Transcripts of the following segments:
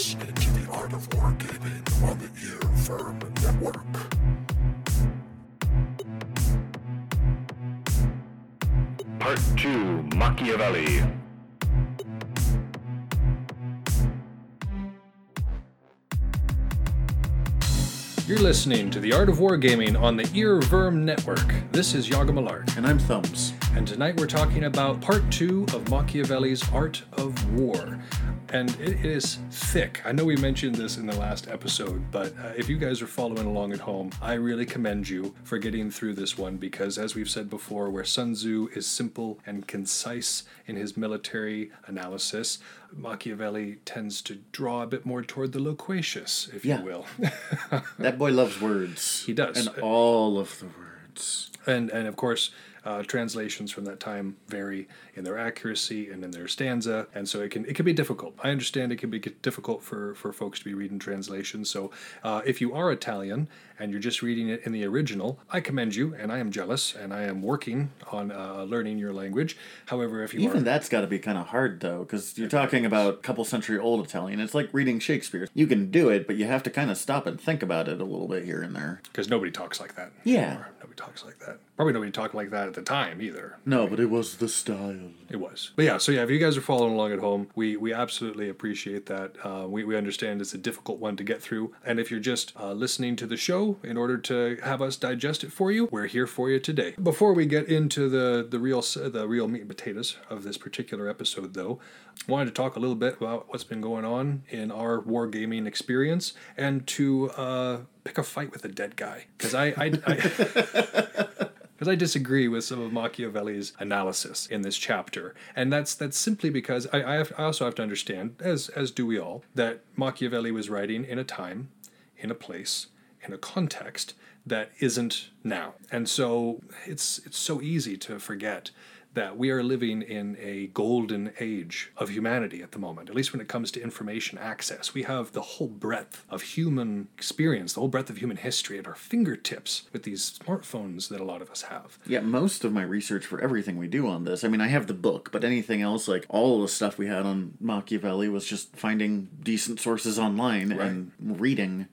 listening to the Art of Wargaming on the Ear Firm Network. Part 2 Machiavelli. You're listening to the Art of Wargaming on the Earworm Network. This is Yaga Malart, And I'm Thumbs. and tonight we're talking about part two of Machiavelli's Art of War. And it is thick. I know we mentioned this in the last episode, but uh, if you guys are following along at home, I really commend you for getting through this one because, as we've said before, where Sun Tzu is simple and concise in his military analysis, Machiavelli tends to draw a bit more toward the loquacious, if Yeah. you will. That boy loves words. He does. And all of the words. and and of course uh, translations from that time vary in their accuracy and in their stanza and so it can it can be difficult. I understand it can be difficult for for folks to be reading translations so uh, if you are italian and you're just reading it in the original i commend you and i am jealous and i am working on uh, learning your language however if you Even are that's got to be kind of hard, though, because you're talking about a couple century old Italian. It's like reading Shakespeare. You can do it, but you have to kind of stop and think about it a little bit here and there. because nobody talks like that Yeah. anymore. nobody talks like that probably nobody talked like that at the time either No, but it was the style. It was. But yeah, so yeah, if you guys are following along at home, we, we absolutely appreciate that. Uh, we, we understand it's a difficult one to get through. And if you're just uh, listening to the show in order to have us digest it for you, we're here for you today. Before we get into the, the real the real meat and potatoes of this particular episode, though, I wanted to talk a little bit about what's been going on in our wargaming experience and to uh, pick a fight with a dead guy. Because I, I, I because I disagree with some of Machiavelli's analysis in this chapter, and that's that's simply because I I, have, I also have to understand, as as do we all, that Machiavelli was writing in a time, in a place, in a context that isn't now, and so it's it's so easy to forget that we are living in a golden age of humanity at the moment, at least when it comes to information access. We have the whole breadth of human experience, the whole breadth of human history at our fingertips with these smartphones that a lot of us have. Yeah, most of my research for everything we do on this, I mean, I have the book, but anything else, like all the stuff we had on Machiavelli, was just finding decent sources online and reading.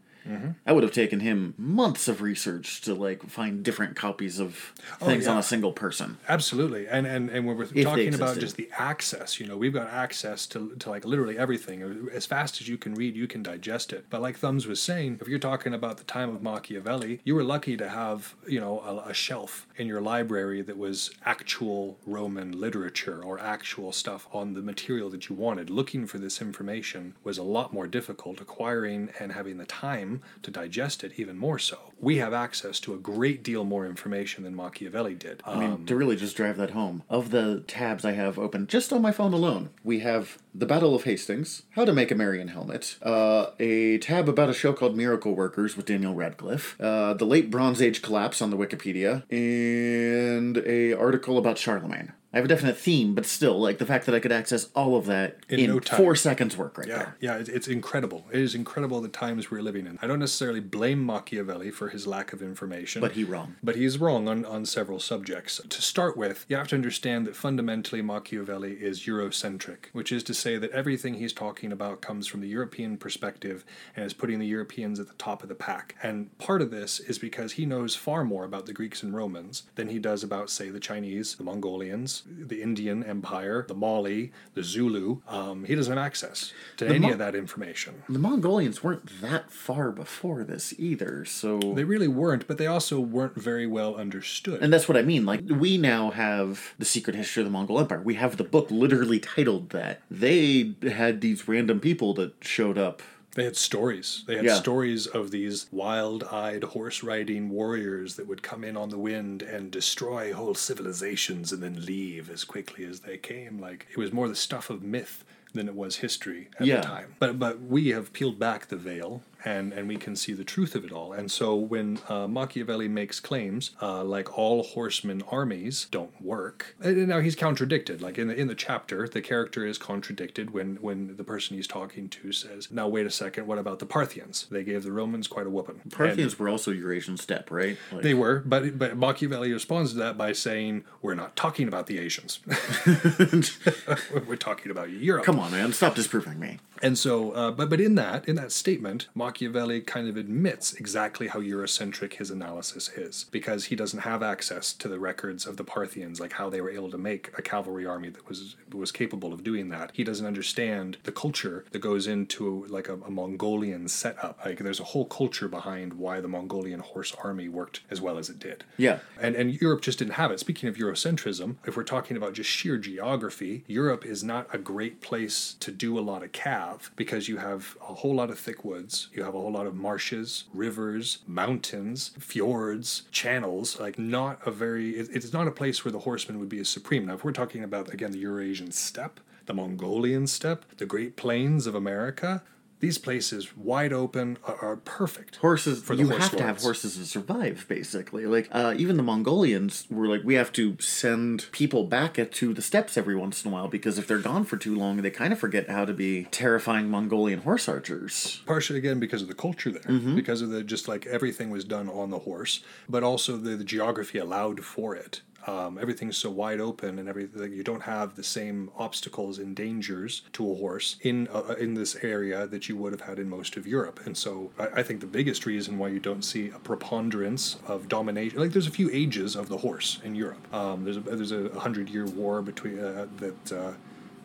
I would have taken him months of research to like find different copies of oh, things on yeah. a single person. Absolutely, and and and when we're they talking about just the access, you know, we've got access to to like literally everything. As fast as you can read, you can digest it. But like Thumbs was saying, if you're talking about the time of Machiavelli, you were lucky to have you know a, a shelf in your library that was actual Roman literature or actual stuff on the material that you wanted. Looking for this information was a lot more difficult. Acquiring and having the time to digest it even more so. We have access to a great deal more information than Machiavelli did. I mean, to really just drive that home, of the tabs I have open just on my phone alone, we have the Battle of Hastings, How to Make a Morion Helmet, uh, a tab about a show called Miracle Workers with Daniel Radcliffe, uh, the late Bronze Age collapse on the Wikipedia, and a article about Charlemagne. I have a definite theme, but still, like the fact that I could access all of that In in, no time. four seconds work right Yeah, there. yeah, it's, it's incredible. It is incredible the times we're living in. I don't necessarily blame Machiavelli for his lack of information, But he wrong. But he's wrong on, on several subjects. To start with, you have to understand that fundamentally Machiavelli is Eurocentric, which is to say that everything he's talking about comes from the European perspective and is putting the Europeans at the top of the pack. And part of this is because he knows far more about the Greeks and Romans than he does about, say, the Chinese, the Mongolians, the Indian Empire, the Mali, the Zulu. Um, he doesn't have access to any Mo- of that information. The Mongolians weren't that far before this either, so. They really weren't, but they also weren't very well understood. And that's what I mean. Like, we now have the secret history of the Mongol Empire. We have the book literally titled that. They had these random people that showed up. They had stories. They had Yeah. stories of these wild eyed horse riding warriors that would come in on the wind and destroy whole civilizations and then leave as quickly as they came. Like it was more the stuff of myth than it was history at Yeah. the time. But but we have peeled back the veil and, and we can see the truth of it all. And so when uh, Machiavelli makes claims uh, like all horsemen armies don't work, and now he's contradicted. Like in the in the chapter, the character is contradicted when when the person he's talking to says, "Now wait a second, what about the Parthians? They gave the Romans quite a whooping." And- Parthians were also Eurasian steppe, right? Like, they were, but but Machiavelli responds to that by saying, "We're not talking about the Asians. we're talking about Europe." Come on, man. Stop disproving me. And so, uh, but but in that in that statement, Machiavelli kind of admits exactly how Eurocentric his analysis is, because he doesn't have access to the records of the Parthians, like how they were able to make a cavalry army that was was capable of doing that. He doesn't understand the culture that goes into like a, a Mongolian setup. Like there's a whole culture behind why the Mongolian horse army worked as well as it did. Yeah. And and Europe just didn't have it. Speaking of Eurocentrism, if we're talking about just sheer geography, Europe is not a great place to do a lot of cav because you have a whole lot of thick woods, you have a whole lot of marshes, rivers, mountains, fjords, channels. Like not a very it- it's not a place where the horseman would be as supreme. Now if we're talking about again the Eurasian steppe, the Mongolian steppe, the Great Plains of America, these places wide open are, are perfect horses for the you horse have to have horses to survive basically. Like uh, even the mongolians were like we have to send people back to the steppes every once in a while because if they're gone for too long they kind of forget how to be terrifying mongolian horse archers. Partially again because of the culture there Mm-hmm. because of the just like everything was done on the horse but also the, the geography allowed for it um, everything's so wide open and everything you don't have the same obstacles and dangers to a horse in uh, in this area that you would have had in most of Europe. And so I, I think the biggest reason why you don't see a preponderance of domination like there's a few ages of the horse in Europe. Um, there's a there's a hundred year war between uh, that uh,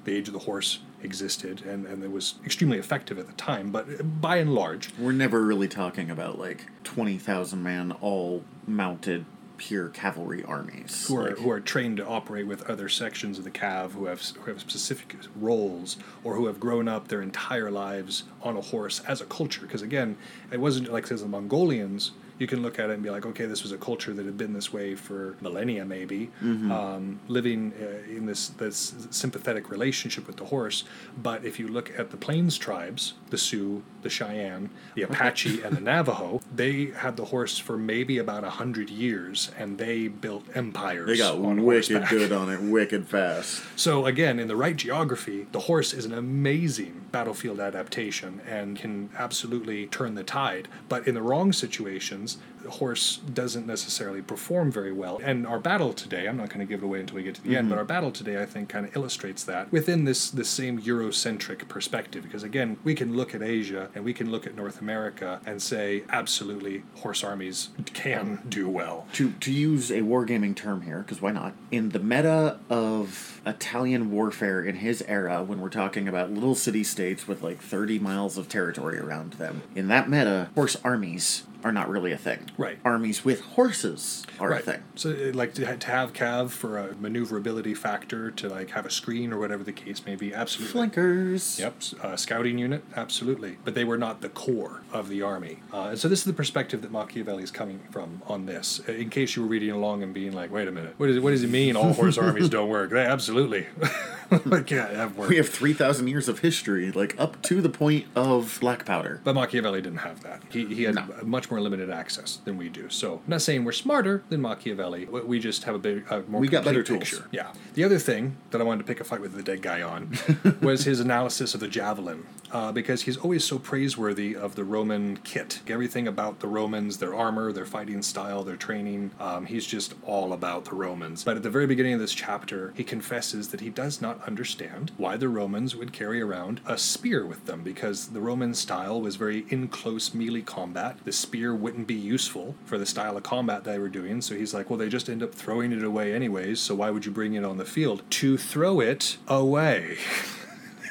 the age of the horse existed and, and it was extremely effective at the time but by and large we're never really talking about like 20000 man all mounted pure cavalry armies. Who are Like, who are trained to operate with other sections of the cav who have who have specific roles or who have grown up their entire lives on a horse as a culture. Because again it wasn't like says the Mongolians you can look at it and be like okay this was a culture that had been this way for millennia maybe. Um, living uh, in this this sympathetic relationship with the horse. But if you look at the plains tribes the Sioux the Cheyenne the Apache and the Navajo they had the horse for maybe about a hundred years and they built empires they got on wicked horseback. good on it wicked fast. So again, in the right geography, the horse is an amazing battlefield adaptation and can absolutely turn the tide. But in the wrong the horse doesn't necessarily perform very well. And our battle today, I'm not going to give it away until we get to the end, but mm-hmm. our battle today, I think, kind of illustrates that within this this same Eurocentric perspective. Because again, we can look at Asia and we can look at North America and say, absolutely, horse armies can do well. to to use a wargaming term here, because why not? In the meta of Italian warfare in his era, when we're talking about little city states with like 30 miles of territory around them, in that meta, horse armies are not really a thing. Right. Armies with horses are a thing. So, uh, like to, to have Cav for a maneuverability factor, to like have a screen or whatever the case may be, absolutely. Flankers. Yep, uh, scouting unit, absolutely. But they were not the core of the army. Uh, and so this is the perspective that Machiavelli is coming from on this. Uh, In case you were reading along and being like, wait a minute, what, is, what does it mean all horse armies don't work? They absolutely like, yeah, have worked. We have 3,000 years of history, like up to the point of black powder. But Machiavelli didn't have that. He, he had No. much more limited access than we do. So, I'm not saying we're smarter than Machiavelli. We- We just have a bit a more We got better tools. picture. Yeah. The other thing that I wanted to pick a fight with the dead guy on was his analysis of the javelin, uh, because he's always so praiseworthy of the Roman kit. Everything about the Romans, their armor, their fighting style, their training. Um, he's just all about the Romans. But at the very beginning of this chapter, he confesses that he does not understand why the Romans would carry around a spear with them, because the Roman style was very in close melee combat. The spear wouldn't be useful for the style of combat they were doing. So he's like, well, they just end up throwing it away anyways. So why would you bring it on the field to throw it away?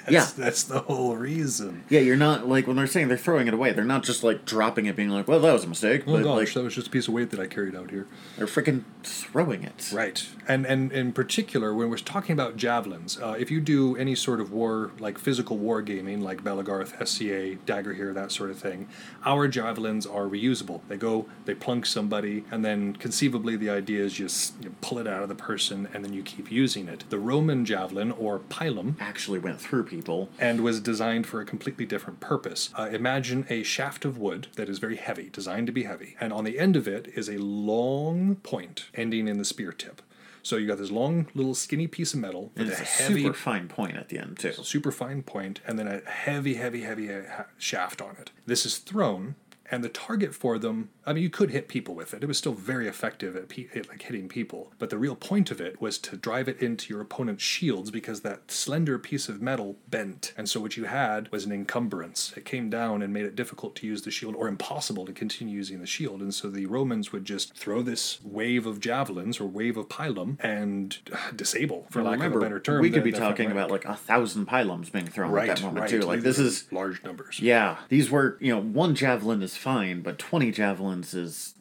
yeah. That's, that's the whole reason. Yeah, you're not like when they're saying they're throwing it away, they're not just like dropping it, being like, well, that was a mistake. Oh but gosh, like, that was just a piece of weight that I carried out here. they're freaking throwing it. Right, and and in particular, when we're talking about javelins, uh, if you do any sort of war, like physical war gaming, like Belegarth, SCA, Dagorhir, that sort of thing, our javelins are reusable. They go, they plunk somebody, and then conceivably the idea is just you pull it out of the person, and then you keep using it. The Roman javelin or pilum Actually went through people. and was designed for a completely different purpose. Uh, imagine a shaft of wood that is very heavy, designed to be heavy, and on the end of it is a long point ending in the spear tip. So you got this long, little skinny piece of metal And with it's a heavy, super fine point at the end too. super fine point, and then a heavy, heavy, heavy ha- shaft on it. This is thrown. And the target for them, I mean, you could hit people with it. It was still very effective at, pe- at like hitting people. But the real point of it was to drive it into your opponent's shields because that slender piece of metal bent. And so what you had was an encumbrance. It came down and made it difficult to use the shield or impossible to continue using the shield. And so the Romans would just throw this wave of javelins or wave of pilum and uh, disable, for lack Remember, of a better term. we could be talking about like a thousand pilums being thrown right, at that moment right. too. Like this is large numbers. yeah. These were you know one javelin is fine, but twenty javelins is.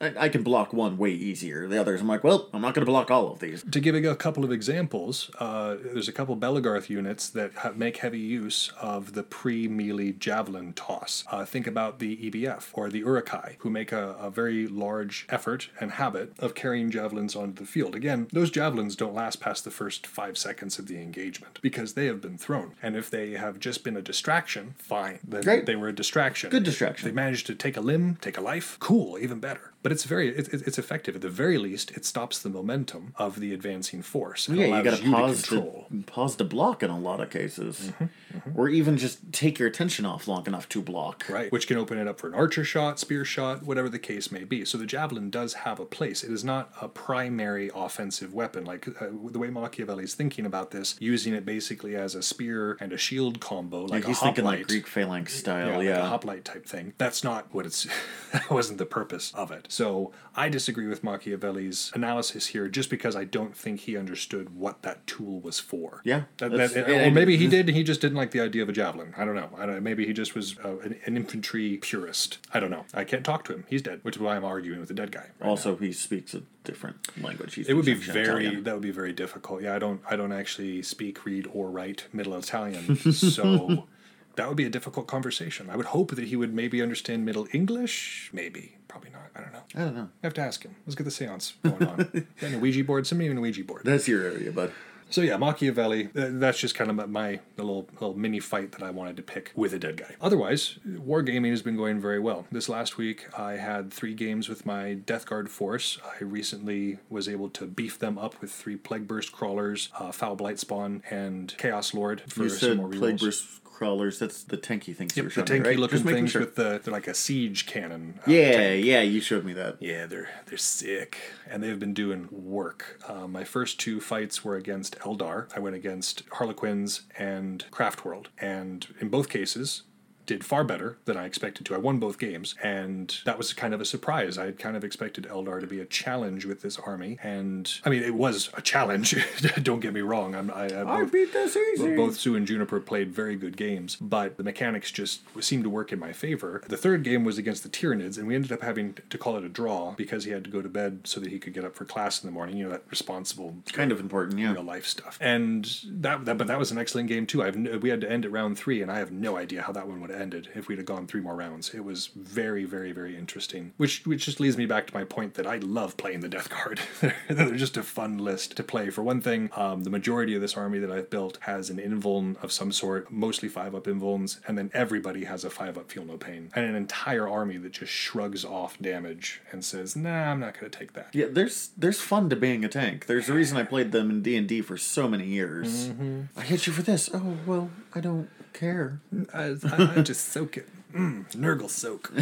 I, I can block one way easier. The others, I'm like, well, I'm not going to block all of these. To give a couple of examples, uh, there's a couple Belegarth units that ha- make heavy use of the pre-melee javelin toss. Uh, think about the EBF or the Urukai, who make a, a very large effort and habit of carrying javelins onto the field. Again, those javelins don't last past the first five seconds of the engagement because they have been thrown. And if they have just been a distraction, fine. Then Great. They were a distraction. Good distraction. They managed to take a limb, take a life. Cool, even better. But it's very, it, it- it's effective. At the very least, it stops the momentum of the advancing force. Yeah, you got to pause control. to pause to block in a lot of cases, Mm-hmm, or even just take your attention off long enough to block. Right, which can open it up for an archer shot, spear shot, whatever the case may be. So the javelin does have a place. It is not a primary offensive weapon. Like uh, the way Machiavelli is thinking about this, using it basically as a spear and a shield combo, like Like he's a thinking like Greek phalanx yeah, style. like Yeah, a hoplite type thing. That's not what it's. that wasn't the purpose of it. So I disagree with Machiavelli's analysis here, just because I don't think he understood what that tool was for. Yeah, That- that- or maybe he did. and He just didn't like the idea of a javelin. I don't know. I don't, maybe he just was uh, an, an infantry purist. I don't know. I can't talk to him. He's dead, which is why I'm arguing with the dead guy. right also he speaks a different language. He it would be very Italian. that would be very difficult. Yeah, I don't I don't actually speak, read, or write Middle Italian, so that would be a difficult conversation. I would hope that he would maybe understand Middle English. Maybe, probably not. I don't know. I don't know. I have to ask him. Let's get the seance going on. Got any Ouija board? Send me an Ouija board. That's your area, bud. So yeah, Machiavelli. uh, That's just kind of my, little little mini fight that I wanted to pick with a dead guy. Otherwise, wargaming has been going very well. This last week, I had three games with my Death Guard force. I recently was able to beef them up with three Plagueburst crawlers, uh, Foul Blightspawn, and Chaos Lord for You some said more plague burst crawlers. That's the tanky things. you were Yep, the showing me, tanky right? looking Just things sure. with the they're like a siege cannon. uh, Yeah, tank. yeah, you showed me that. Yeah, they're they're sick, and they've been doing work. Uh, my first two fights were against Eldar. I went against Harlequins and Craftworld, and in both cases did far better than I expected to. I won both games, and that was kind of a surprise. I had kind of expected Eldar to be a challenge with this army, and I mean it was a challenge. Don't get me wrong. I'm, I, I, both- beat this easy. both Sue and Juniper played very good games, but the mechanics just seemed to work in my favor. The third game was against the Tyranids, and we ended up having to call it a draw because he had to go to bed so that he could get up for class in the morning. You know that responsible Kind of important, yeah. real life stuff. And that, that but that was an excellent game too. I've we had to end at round three, and I have no idea how that one would have ended if we'd have gone three more rounds. It was very, very, very interesting. Which which just leads me back to my point that I love playing the Death Guard. They're just a fun list to play. For one thing, um, the majority of this army that I've built has an invuln of some sort, mostly five up invulns, and then everybody has a five up feel no pain, and an entire army that just shrugs off damage and says, "Nah, I'm not going to take that." Yeah, there's there's fun to being a tank. There's a reason I played them in D and D for so many years. Mm-hmm. I hit you for this. Oh well, I don't care. I, I, I just soak it. Mm, Nurgle soak.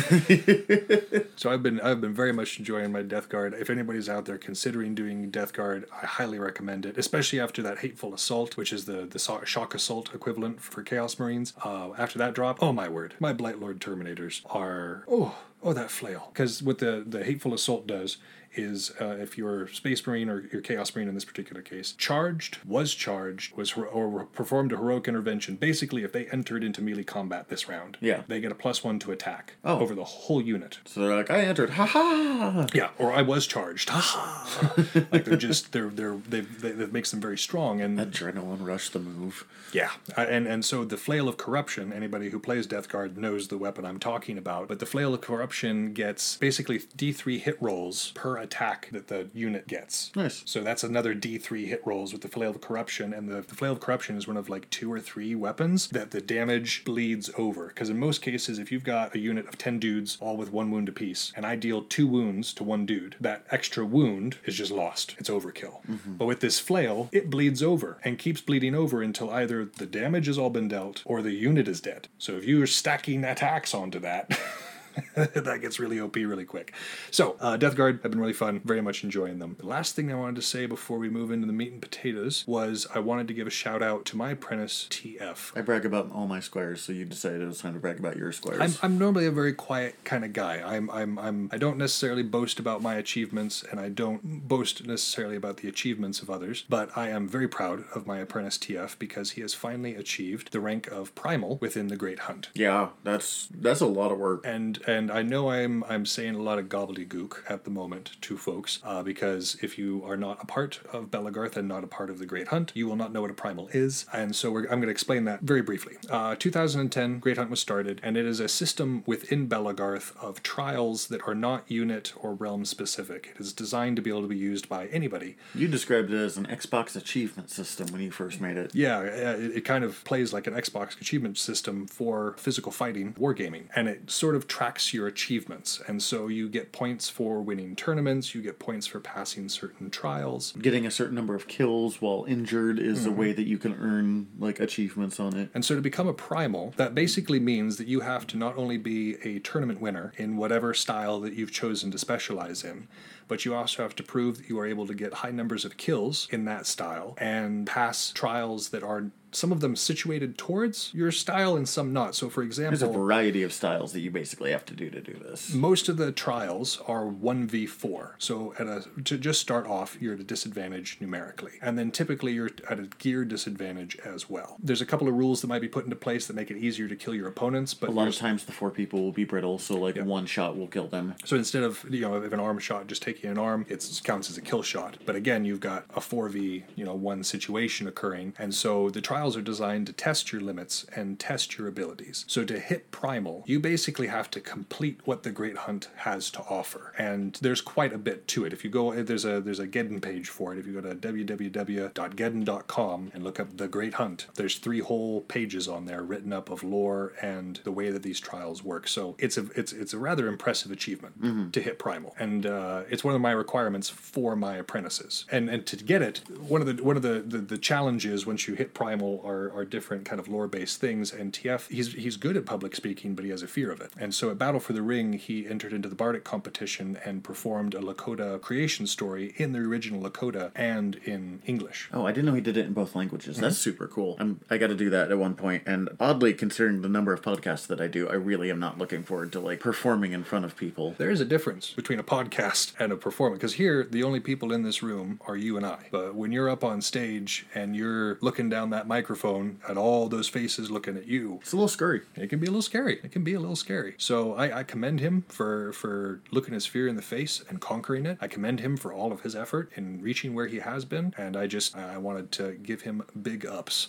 so I've been I've been very much enjoying my Death Guard. If anybody's out there considering doing Death Guard, I highly recommend it, especially after that Hateful Assault, which is the the Shock Assault equivalent for Chaos Marines. Uh, after that drop, oh my word, my Blightlord Terminators are oh oh that flail. Because what the the Hateful Assault does is uh, if you're Space Marine or your Chaos Marine in this particular case, charged, was charged, was or performed a heroic intervention. Basically, if they entered into melee combat this round, Yeah. they get a plus one to attack Oh. over the whole unit. So they're like, I entered. Ha ha. Yeah, or I was charged. Ha ha. like they're just they're they're they they that makes them very strong and Adrenaline rush the move. yeah, and and so the flail of corruption. Anybody who plays Death Guard knows the weapon I'm talking about. But the flail of corruption gets basically D3 hit rolls per attack that the unit gets. Nice. So that's another D3 hit rolls with the flail of corruption, and the, the flail of corruption is one of like two or three weapons that the damage bleeds over. Because in most cases, if you've got a unit of ten dudes all with one wound apiece, and I deal two wounds to one dude, that extra wound is just lost. It's overkill. Mm-hmm. But with this flail, it bleeds over and keeps bleeding over until either the damage has all been dealt or the unit is dead. So if you're stacking attacks onto that. that gets really OP really quick. So, uh, Death Guard have been really fun. Very much enjoying them. The last thing I wanted to say before we move into the meat and potatoes was I wanted to give a shout out to my apprentice TF. I brag about all my squares, so you decided it was time to brag about your squares. I'm, I'm normally a very quiet kind of guy. I'm, I'm, I'm, I don't necessarily boast about my achievements, and I don't boast necessarily about the achievements of others, but I am very proud of my apprentice TF because he has finally achieved the rank of Primal within the Great Hunt. yeah, that's that's a lot of work. and and I know I'm I'm saying a lot of gobbledygook at the moment to folks uh, because if you are not a part of Belegarth and not a part of the Great Hunt, you will not know what a primal is, and so we're, I'm going to explain that very briefly. Uh, 2010, Great Hunt was started, and it is a system within Belegarth of trials that are not unit or realm specific. It is designed to be able to be used by anybody. You described it as an Xbox achievement system when you first made it. Yeah, it, it kind of plays like an Xbox achievement system for physical fighting, wargaming, and it sort of tracks your achievements. And so you get points for winning tournaments, you get points for passing certain trials. Getting a certain number of kills while injured is a mm-hmm. way that you can earn like achievements on it. And so to become a primal, that basically means that you have to not only be a tournament winner in whatever style that you've chosen to specialize in, but you also have to prove that you are able to get high numbers of kills in that style and pass trials that are some of them situated towards your style and some not. So for example, There's a variety of styles that you basically have to do to do this. most of the trials are 1v4 so at a to just start off you're at a disadvantage numerically. And then typically you're at a gear disadvantage as well. There's a couple of rules that might be put into place that make it easier to kill your opponents but A lot of times the four people will be brittle, so like one shot will kill them. so instead of you know if an arm shot just taking an arm. It counts as a kill shot. But again you've got a 4v you know one situation occurring. And so the trials are designed to test your limits and test your abilities. So to hit primal you basically have to complete what the great hunt has to offer. And there's quite a bit to it. If you go there's a there's a Geddon page for it. If you go to www.geddon.com and look up the great hunt there's three whole pages on there written up of lore and the way that these trials work. So it's a it's it's a rather impressive achievement to hit primal. And uh, it's one of my requirements for my apprentices. And and to get it one of the one of the the, the challenges once you hit primal are, are different kind of lore based things and tf he's he's good at public speaking but he has a fear of it and so at battle for the ring he entered into the bardic competition and performed a lakota creation story in the original lakota and in english Oh, I didn't know he did it in both languages. Mm-hmm. That's super cool. I'm, I got to do that at one point, and oddly, considering the number of podcasts that I do, I really am not looking forward to like performing in front of people. There is a difference between a podcast and a performance because here the only people in this room are you and I. But when you're up on stage and you're looking down that microphone at all those faces looking at you, It's a little scary. it can be a little scary. It can be a little scary. So I, I commend him for for looking his fear in the face and conquering it. I commend him for all of his effort in reaching where he has been, and I just I wanted to give him big ups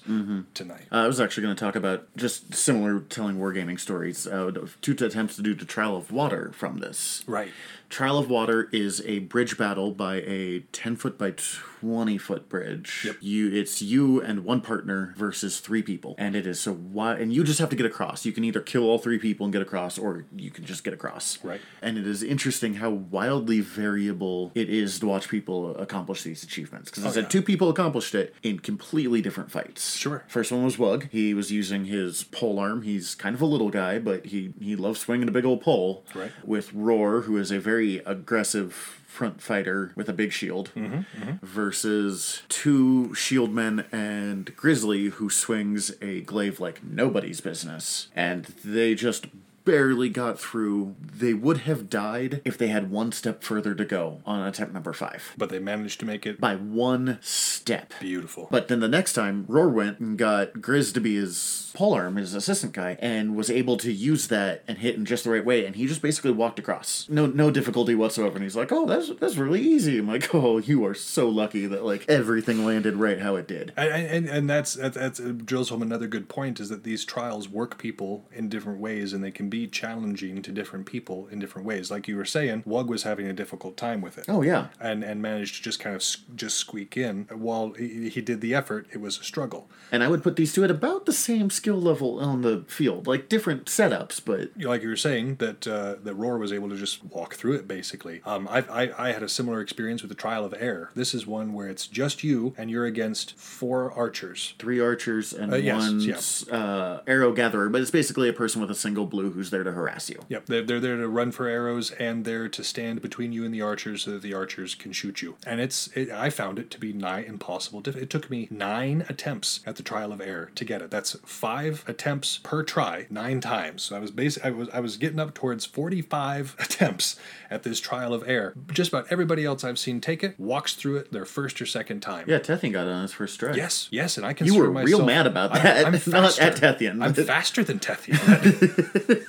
tonight. Uh, I was actually going to talk about just similar telling wargaming stories. Uh, two attempts to do the Trial of Water from this. Right. Trial of Water is a bridge battle by a 10 foot by 20 foot bridge. Yep. You it's you and one partner versus three people. And it is so wide and you just have to get across. You can either kill all three people and get across or you can just get across. Right. And it is interesting how wildly variable it is to watch people accomplish these achievements because oh, I said yeah. two people accomplished it in completely different fights. Sure. First one was Wug. He was using his pole arm. He's kind of a little guy, but he he loves swinging a big old pole. Right. With Roar, who is a very aggressive front fighter with a big shield, mm-hmm, mm-hmm. versus two shield men and Grizzly, who swings a glaive like nobody's business, and they just barely got through. They would have died if they had one step further to go on attempt number five. But they managed to make it By one step. beautiful. But then the next time, Roar went and got Grizz to be his polearm, his assistant guy, and was able to use that and hit in just the right way. And he just basically walked across, no no difficulty whatsoever. And he's like, "Oh, that's that's really easy." I'm like, "Oh, you are so lucky that like everything landed right how it did." And, and, and that's, that's that's drills home another good point is that these trials work people in different ways and they can be challenging to different people in different ways. Like you were saying, Wug was having a difficult time with it. Oh yeah, And, and managed to just kind of just squeak in. While he, he did the effort, it was a struggle. and I would put these two at about the same skill level on the field, like different setups, but like you were saying that uh, that Roar was able to just walk through it basically. Um, I, I I had a similar experience with the Trial of Air. This is one where it's just you and you're against four archers. three archers and Uh, yes, one yeah. uh, arrow gatherer. But it's basically a person with a single blue who's there to harass you. Yep, they're, they're there to run for arrows and they're to stand between you and the archers so that the archers can shoot you. And it's it, I found it to be nigh impossible. It took me nine attempts at the trial of air to get it. That's five attempts per try, nine times. So I was basically, I was I was getting up towards forty five attempts at this trial of air. Just about everybody else I've seen take it walks through it their first or second time. Yeah, Tethian got it on his first try. Yes, yes, and I can. You were myself, real mad about that. I'm Not faster. at Tethian. I'm faster than Tethian.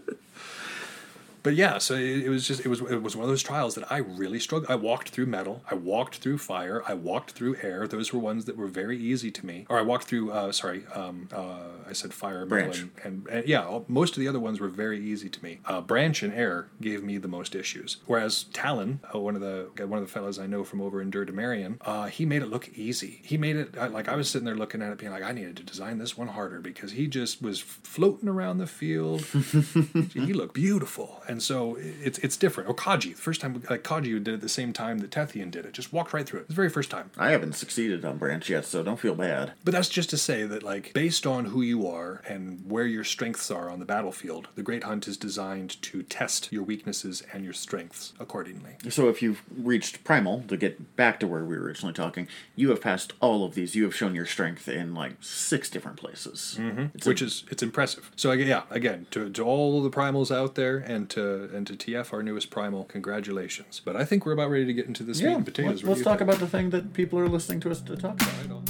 But yeah, so it, it was just it was it was one of those trials that I really struggled. I walked through metal, I walked through fire, I walked through air. Those were ones that were very easy to me. Or I walked through. Uh, sorry, um, uh, I said fire, metal, Branch. and, and, and yeah, all- most of the other ones were very easy to me. Uh, branch and air gave me the most issues. Whereas Talon, uh, one of the one of the fellows I know from over in Durdamarian, uh, he made it look easy. He made it like I was sitting there looking at it, being like, I needed to design this one harder because he just was floating around the field. he looked beautiful, and so it's it's different. Or Kaji, the first time like Kaji did it at the same time that Tethian did it, just walked right through it. It's the very first time. I haven't succeeded on Branch yet, so don't feel bad. But that's just to say that, like, based on who you are and where your strengths are on the battlefield, the Great Hunt is designed to test your weaknesses and your strengths accordingly. So if you've reached Primal, to get back to where we were originally talking, you have passed all of these. You have shown your strength in like six different places. Mm-hmm. A- which is it's impressive. So yeah, again, to, to all the primals out there and to and to TF, our newest primal, congratulations. But I think we're about ready to get into this meat yeah, and potatoes. let's, let's talk think? about the thing that people are listening to us to talk about.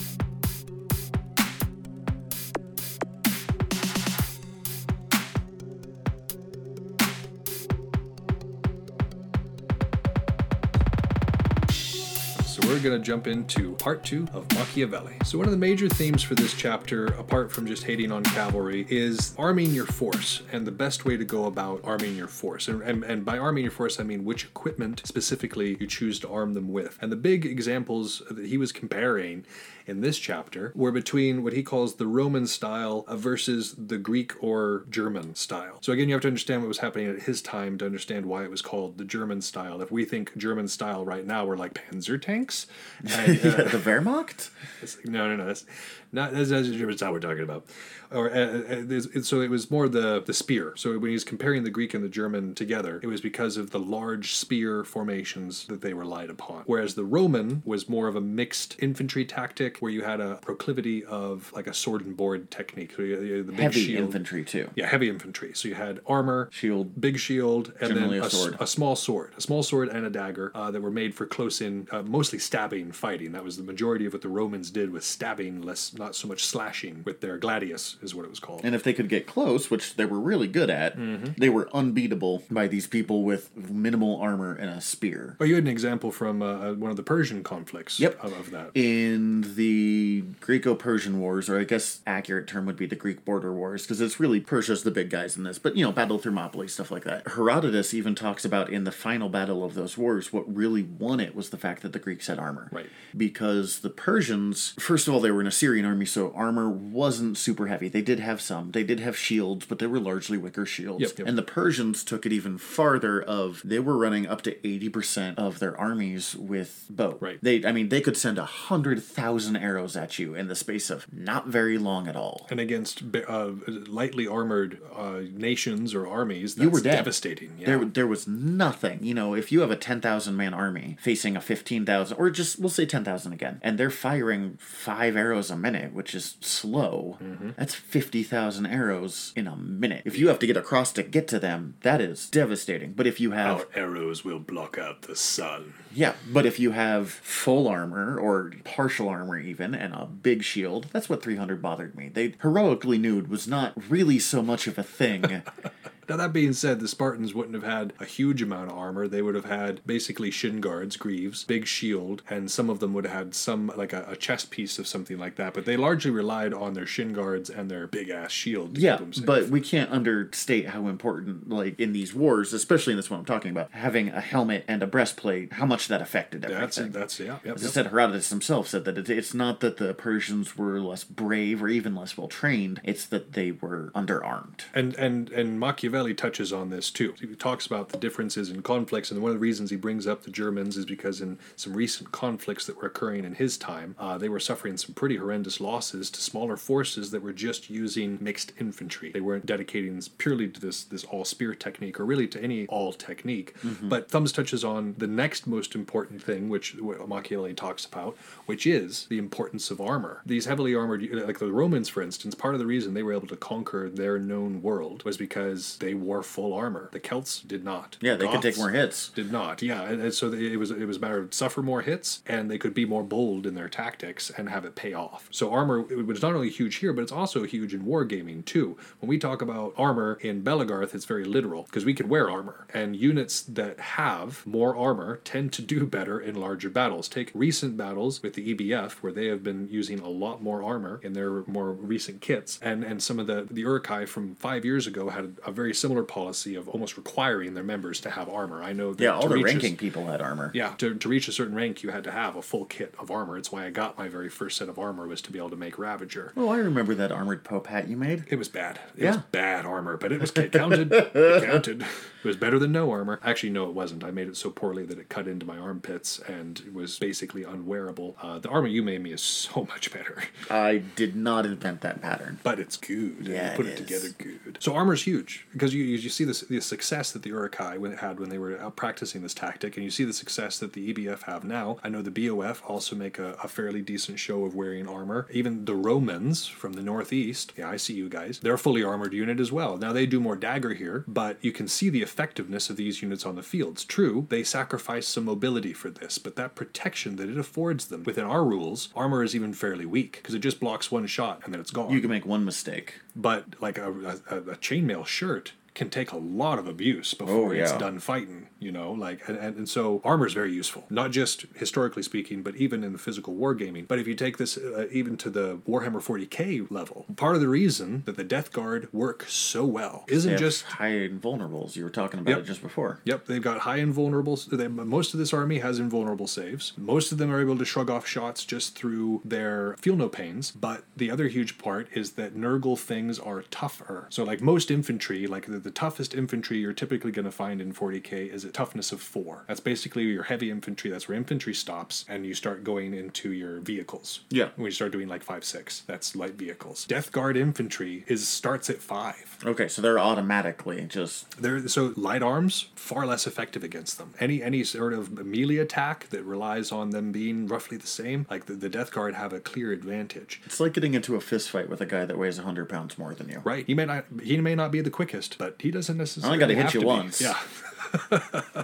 Going to jump into part two of Machiavelli. So one of the major themes for this chapter, apart from just hating on cavalry, is arming your force and the best way to go about arming your force. And, and, and by arming your force, I mean which equipment specifically you choose to arm them with. And the big examples that he was comparing in this chapter were between what he calls the Roman style versus the Greek or German style. So again, you have to understand what was happening at his time to understand why it was called the German style. If we think German style right now, we're like Panzer tanks. And, uh, the Wehrmacht? no, no, no. That's not that's, that's that's not what we're talking about. Or uh, uh, so it was more the the spear. So when he's comparing the Greek and the German together, it was because of the large spear formations that they relied upon. Whereas the Roman was more of a mixed infantry tactic, where you had a proclivity of like a sword and board technique. So you had the big Heavy shield. infantry, too. Yeah, heavy infantry. So you had armor, Shield. big shield, and Generally then a sword. a small sword, a small sword and a dagger uh, that were made for close in, uh, mostly stabbing fighting. That was the majority of what the Romans did with stabbing, less not so much slashing with their gladius is what it was called. And if they could get close, which they were really good at, Mm-hmm. they were unbeatable by these people with minimal armor and a spear. oh, you had an example from uh, one of the Persian conflicts Yep. of, of that. In the Greco Persian Wars, or I guess accurate term would be the Greek border wars, because it's really Persia's the big guys in this, but you know, Battle of Thermopylae, stuff like that. Herodotus even talks about in the final battle of those wars, what really won it was the fact that the Greeks had armor. Right. Because the Persians, first of all, they were an Assyrian army, so armor wasn't super heavy. They did have some. They did have shields, but they were largely wicker shields. Yep, yep. And the Persians took it even farther of they were running up to 80% of their armies with bow. Right. They I mean they could send a hundred thousand arrows at you in the space of not very long at all. And against uh, lightly armored uh, nations or armies, that's You were dead. devastating. Yeah. There, there was nothing. You know, if you have a ten thousand man army facing a fifteen thousand, or just we'll say ten thousand again, and they're firing five arrows a minute, which is slow. Mm-hmm. That's fifty thousand arrows in a minute. If you have to get across to get to them, that is devastating. But if you have Our arrows will block out the sun. Yeah, but if you have full armor or partial armor even and a big shield, that's what 300 bothered me. They heroically nude was not really so much of a thing. Now that being said, the Spartans wouldn't have had a huge amount of armor. They would have had basically shin guards, greaves, big shield, and some of them would have had some like a, a chest piece of something like that. But they largely relied on their shin guards and their big ass shield. To yeah, keep them safe. but we can't understate how important like in these wars, especially in this one I'm talking about, having a helmet and a breastplate, how much that affected that's everything. that's yeah. Yep, As I yep. said, Herodotus himself said that it- it's not that the Persians were less brave or even less well trained, it's that they were underarmed. And and and Machiavelli Machiavelli touches on this too. He talks about the differences in conflicts, and one of the reasons he brings up the Germans is because in some recent conflicts that were occurring in his time, uh, they were suffering some pretty horrendous losses to smaller forces that were just using mixed infantry. They weren't dedicating purely to this this all spear technique or really to any all technique. But Thumbs touches on the next most important thing, which Machiavelli talks about, which is the importance of armor. These heavily armored, like the Romans, for instance, part of the reason they were able to conquer their known world was because they wore full armor. The Celts did not. Yeah, they could take more hits. Did not. Yeah, and, and so it was it was a matter of suffer more hits, and they could be more bold in their tactics and have it pay off. So armor it was not only huge here, but it's also huge in wargaming too. When we talk about armor in Belegarth, it's very literal because we can wear armor, and units that have more armor tend to do better in larger battles. Take recent battles with the EBF, where they have been using a lot more armor in their more recent kits, and and some of the the Urukai from five years ago had a very similar policy of almost requiring their members to have armor. I know that Yeah, all to the reach a- ranking people had armor. yeah, to, to reach a certain rank, you had to have a full kit of armor. It's why I got my very first set of armor was to be able to make Ravager. Oh, I remember that armored Pope hat you made. It was bad. It Yeah. was bad armor, but it was it counted. it counted. It was better than no armor. Actually, no, it wasn't. I made it so poorly that it cut into my armpits and it was basically unwearable. Uh, the armor you made me is so much better, I did not invent that pattern. but it's good. Yeah, you put it it, together good. So armor's huge because you you see this the success that the Urukai had when they were out practicing this tactic, and you see the success that the EBF have now. I know the BOF also make a, a fairly decent show of wearing armor. Even the Romans from the northeast, yeah, I see you guys. They're a fully armored unit as well. Now they do more Dagorhir, but you can see the effectiveness of these units on the fields. True, they sacrifice some mobility for this, but that protection that it affords them within our rules, armor is even fairly weak because it just blocks one shot and then it's gone You can make one mistake. But like a, a, a chainmail shirt can take a lot of abuse before Oh, it's done fighting you know like and, and, and so armor is very useful not just historically speaking but even in the physical wargaming but if you take this uh, even to the warhammer 40k level part of the reason that the death guard work so well isn't just high invulnerables. You were talking about Yep. it just before. Yep, they've got high invulnerables. They, most of this army has invulnerable saves. Most of them are able to shrug off shots just through their feel no pains. But the other huge part is that Nurgle things are tougher. So, like most infantry, like the, the toughest infantry you're typically going to find in 40k is a toughness of four. That's basically your heavy infantry. That's where infantry stops, and you start going into your vehicles. Yeah. When you start doing like five, six, that's light vehicles. Death Guard infantry is starts at five. Okay, so they're automatically just They're so light arms far less effective against them. Any any sort of melee attack that relies on them being roughly the same, like the, the Death Guard have a clear advantage. it's like getting into a fist fight with a guy that weighs hundred pounds more than you. Right? He may not he may not be the quickest, but he doesn't necessarily. only gotta hit you to be. once. Yeah.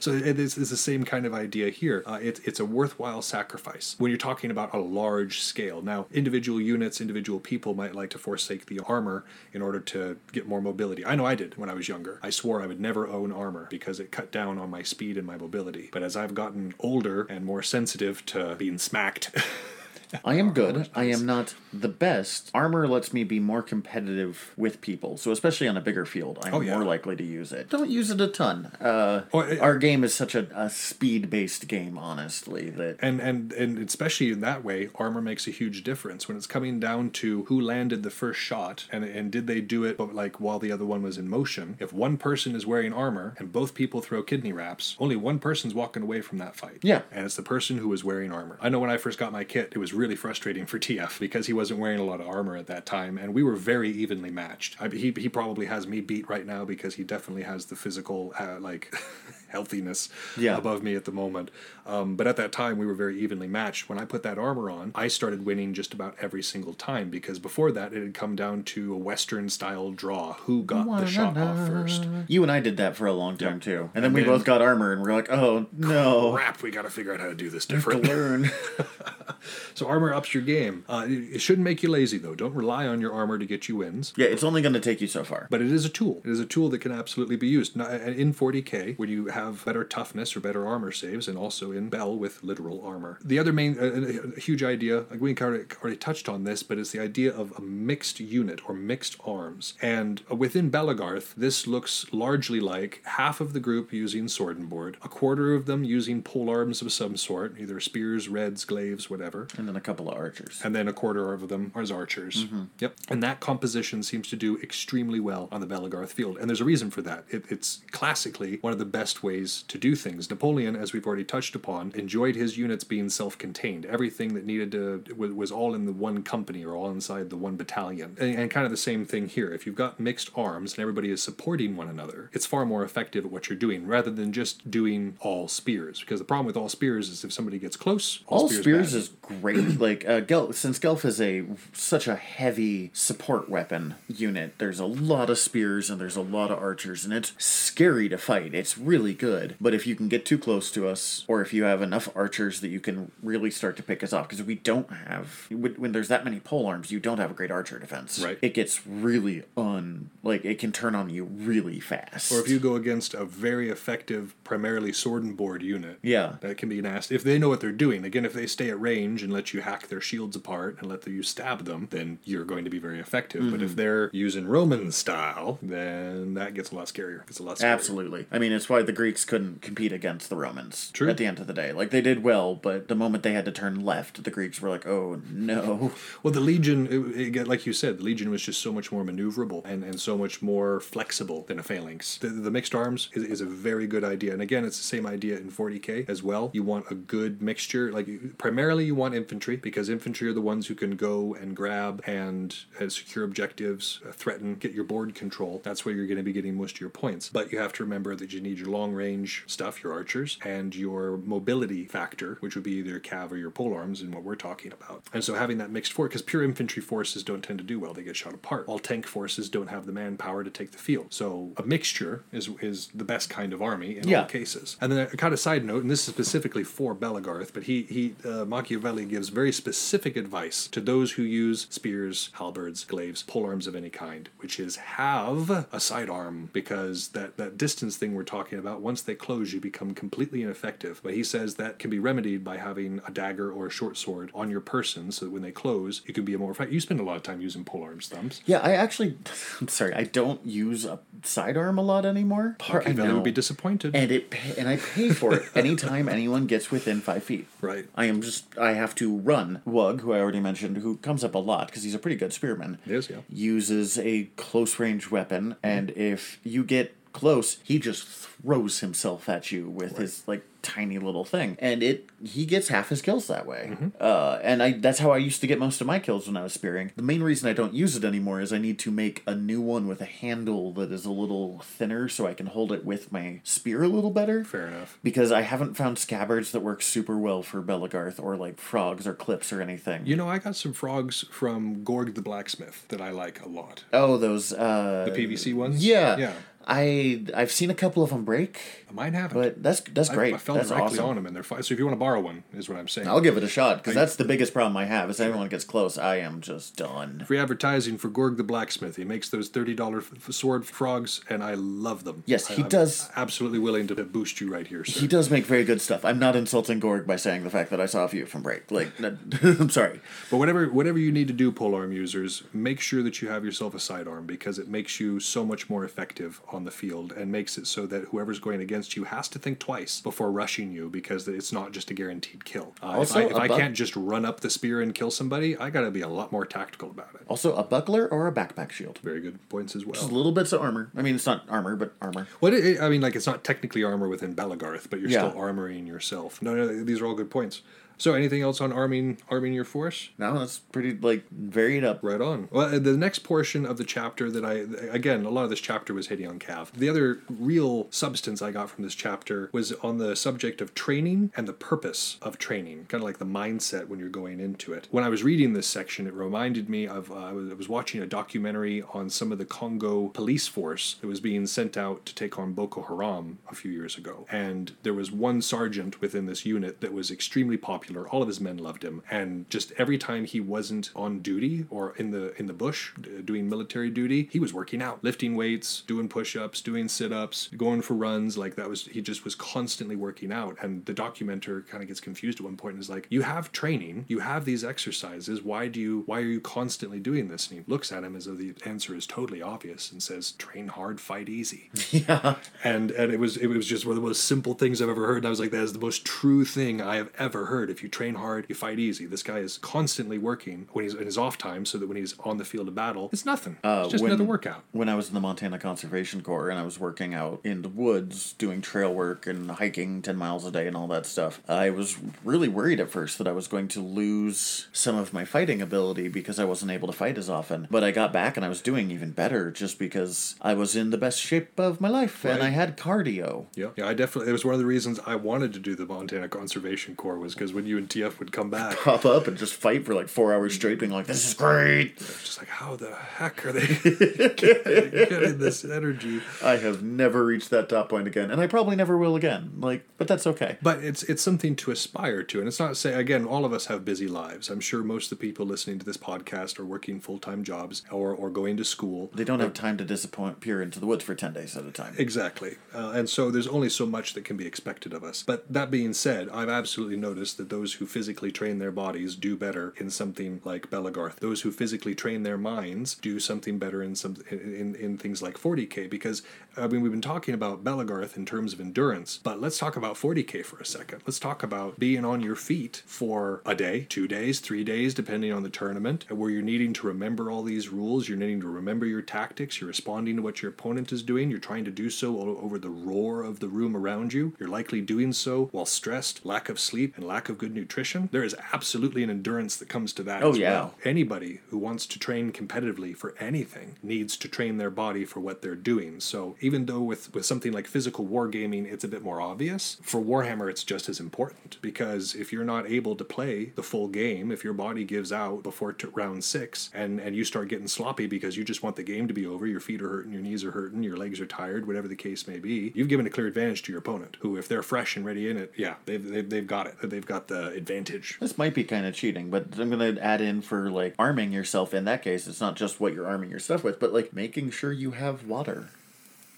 So it is, it's the same kind of idea here. Uh, it's it's a worthwhile sacrifice when you're talking about a large scale. Now, individual units, individual people might like to forsake the armor in order to get more mobility. I know I did when I was younger. I swore I would never own armor because it cut down on my speed and my mobility. But as I've gotten older and more sensitive to being smacked. I am good. I am not the best. Armor lets me be more competitive with people, so especially on a bigger field, I'm Oh, yeah. more likely to use it. Don't use it a ton. Uh, Oh, it- our game is such a, a speed-based game, honestly, that and and and especially in that way armor makes a huge difference when it's coming down to who landed the first shot and and did they do it but like while the other one was in motion if one person is wearing armor and both people throw kidney wraps only one person's walking away from that fight Yeah. and it's the person who was wearing armor i know when i first got my kit it was really frustrating for tf because he wasn't wearing a lot of armor at that time and we were very evenly matched I, he, he probably has me beat right now because he definitely has the physical uh, like healthiness Yeah. above me at the moment. Um, but at that time, we were very evenly matched. When I put that armor on, I started winning just about every single time because before that, it had come down to a Western style draw who got the shot off first. you and I did that for a long time too, and then And we then- both got armor, and we're like, oh no, Crap, we got to figure out how to do this different. learn. so armor ups your game. Uh, it, it shouldn't make you lazy though. Don't rely on your armor to get you wins. yeah, it's only going to take you so far. But it is a tool. It is a tool that can absolutely be used. In 40k, where you have better toughness or better armor saves, and also in Bell with literal armor. The other main, uh, uh, huge idea, like we already, already touched on this, but it's the idea of a mixed unit or mixed arms. And uh, within Belegarth, this looks largely like half of the group using sword and board, a quarter of them using pole arms of some sort, either spears, reds, glaives, whatever. And then a couple of archers. and then a quarter of them are as archers. Mm-hmm. Yep. And that composition seems to do extremely well on the Belegarth field. And there's a reason for that. It, it's classically one of the best ways to do things. Napoleon, as we've already touched upon, enjoyed his units being self contained. Everything that needed to was, was all in the one company or all inside the one battalion. And, and kind of the same thing here. If you've got mixed arms and everybody is supporting one another, it's far more effective at what you're doing rather than just doing all spears. Because the problem with all spears is if somebody gets close, all, All spears, bad. is great. like uh, Gel- since Gelf is a such a heavy support weapon unit, there's a lot of spears and there's a lot of archers, and it's scary to fight. It's really good, but if you can get too close to us, or if you have enough archers that you can really start to pick us off, because we don't have when, when there's that many pole arms, you don't have a great archer defense. Right. It gets really un like it can turn on you really fast. Or if you go against a very effective, primarily sword and board unit, Yeah. that can be nasty. If they know what they're doing, again, if they stay at range and let you hack their shields apart and let the, you stab them, then you're going to be very effective. But Mm-hmm. if they're using Roman style, then that gets a lot scarier. It's a lot scarier. Absolutely. I mean, it's why the Greeks couldn't compete against the Romans. True. At the end of the day, like they did well, but the moment they had to turn left, the Greeks were like, "Oh no." Well, the Legion, it, it, like you said, the Legion was just so much more maneuverable and, and so much more flexible than a phalanx. The, the mixed arms is, is a very good idea. And again, it's the same idea in 40k as well. You want a good mixture. Like, primarily, you want infantry because infantry are the ones who can go and grab and uh, secure objectives, uh, threaten, get your board control. That's where you're going to be getting most of your points. But you have to remember that you need your long range stuff, your archers, and your mobility factor, which would be either cav or your pole arms, in what we're talking about. And so having that mixed force, because pure infantry forces don't tend to do well, they get shot apart. All tank forces don't have the manpower to take the field. So a mixture is is the best kind of army in Yeah. all cases. And then a kind of side note, and this is specifically for Belegarth, but he he uh, Machiavelli gives very specific advice to those who use spears, halberds, glaives, polearms of any kind, which is have a sidearm because that that distance thing we're talking about, once they close, you become completely ineffective. But he says that can be remedied by having a dagger or a short sword on your person, so that when they close, you can be a more effective. You spend a lot of time using polearms, thumbs. Yeah, I actually, I'm sorry, I don't use a sidearm a lot anymore. Part, I Machiavelli would be disappointed. and it and I pay for it anytime anyone gets within five feet. Right. I am just I have to run. Wug, who I already mentioned, who comes up a lot because he's a pretty good spearman. Yes, yeah. Uses a close range weapon, and if you get close, he just throws himself at you with his like tiny little thing, and it he gets half his kills that way. Uh, and I that's how I used to get most of my kills when I was spearing. The main reason I don't use it anymore is I need to make a new one with a handle that is a little thinner, so I can hold it with my spear a little better Fair enough. because I haven't found scabbards that work super well for Belegarth or like frogs or clips or anything. You know, I got some frogs from Gorg the blacksmith that I like a lot. oh, those uh The PVC ones. yeah. yeah. I I've seen a couple of them break, Mine haven't. but that's that's great. I, fell that's directly awesome. on them, and they're fine. So if you want to borrow one, is what I'm saying. I'll give it a shot because that's the biggest problem I have. Is everyone gets close, I am just done. Free advertising for Gorg the blacksmith. He makes those thirty dollar sword frogs, and I love them. Yes, I- he I'm does. Absolutely willing to boost you right here, sir. He does make very good stuff. I'm not insulting Gorg by saying the fact that I saw a few from break. Like, I'm sorry. But whatever whatever you need to do, polearm users, make sure that you have yourself a sidearm because it makes you so much more effective on the field and makes it so that whoever's going against you has to think twice before rushing you because it's not just a guaranteed kill. Uh, Also, if I, if I can't just run up the spear and kill somebody, I got to be a lot more tactical about it. Also, a buckler or a backpack shield. Very good points as well. Just little bits of armor. I mean, it's not armor, but armor. What it, I mean, like it's not technically armor within Belegarth, but you're Yeah. still armoring yourself. No, no, these are all good points. So, anything else on arming arming your force? No, that's pretty like varied up. Right on. Well, uh, the next portion of the chapter that I, again, a lot of this chapter was hitting on Cav. The other real substance I got from this chapter was on the subject of training and the purpose of training, kind of like the mindset when you're going into it. When I was reading this section, it reminded me of uh, I was watching a documentary on some of the Congo police force that was being sent out to take on Boko Haram a few years ago. And there was one sergeant within this unit that was extremely popular. All of his men loved him, and just every time he wasn't on duty or in the in the bush d- doing military duty, he was working out, lifting weights, doing push-ups, doing sit-ups, going for runs. Like that was he just was constantly working out. And the documenter kind of gets confused at one point and is like, "You have training, you have these exercises. Why do you? Why are you constantly doing this?" And he looks at him as though the answer is totally obvious and says, "Train hard, fight easy." Yeah. and and it was it was just one of the most simple things I've ever heard. And I was like, that is the most true thing I have ever heard. If if you train hard, you fight easy. This guy is constantly working when he's in his off time, so that when he's on the field of battle, it's nothing. Uh, it's just when- another workout. When I was in the Montana Conservation Corps and I was working out in the woods doing trail work and hiking 10 miles a day and all that stuff, I was really worried at first that I was going to lose some of my fighting ability because I wasn't able to fight as often. But I got back and I was doing even better just because I was in the best shape of my life and I had cardio. Yeah, yeah, I definitely. It was one of the reasons I wanted to do the Montana Conservation Corps was because when you and TF would come back, Pop up and just fight for like four hours straight, being like, this is great. just like, how the heck are they getting this energy? I have never reached that top point again, and I probably never will again. Like, but that's okay. But it's it's something to aspire to, and it's not say again. All of us have busy lives. I'm sure most of the people listening to this podcast are working full time jobs or or going to school. They don't have time to disappear into the woods for 10 days at a time. Exactly. Uh, and so there's only so much that can be expected of us. But that being said, I've absolutely noticed that those who physically train their bodies do better in something like Belegarth. Those who physically train their minds do something better in some in, in, in things like 40k because I mean we've been talking about Belegarth in terms of endurance, but let's talk about 40k for a second. Let's talk about being on your feet for a day, 2 days, 3 days depending on the tournament, where you're needing to remember all these rules, you're needing to remember your tactics, you're responding to what your opponent is doing, you're trying to do so over the roar of the room around you. You're likely doing so while stressed, lack of sleep, and lack of good nutrition. There is absolutely an endurance that comes to that Oh, as yeah. well. Anybody who wants to train competitively for anything needs to train their body for what they're doing. So even though with, with something like physical wargaming, it's a bit more obvious, for Warhammer it's just as important because if you're not able to play the full game, if your body gives out before t- round six and, and you start getting sloppy because you just want the game to be over, your feet are hurting, your knees are hurting, your legs are tired, whatever the case may be, you've given a clear advantage to your opponent who, if they're fresh and ready in it, yeah, they've, they've, they've got it. They've got the advantage. This might be kind of cheating, but I'm going to add in for like arming yourself in that case. It's not just what you're arming your stuff with, but like making sure you have water.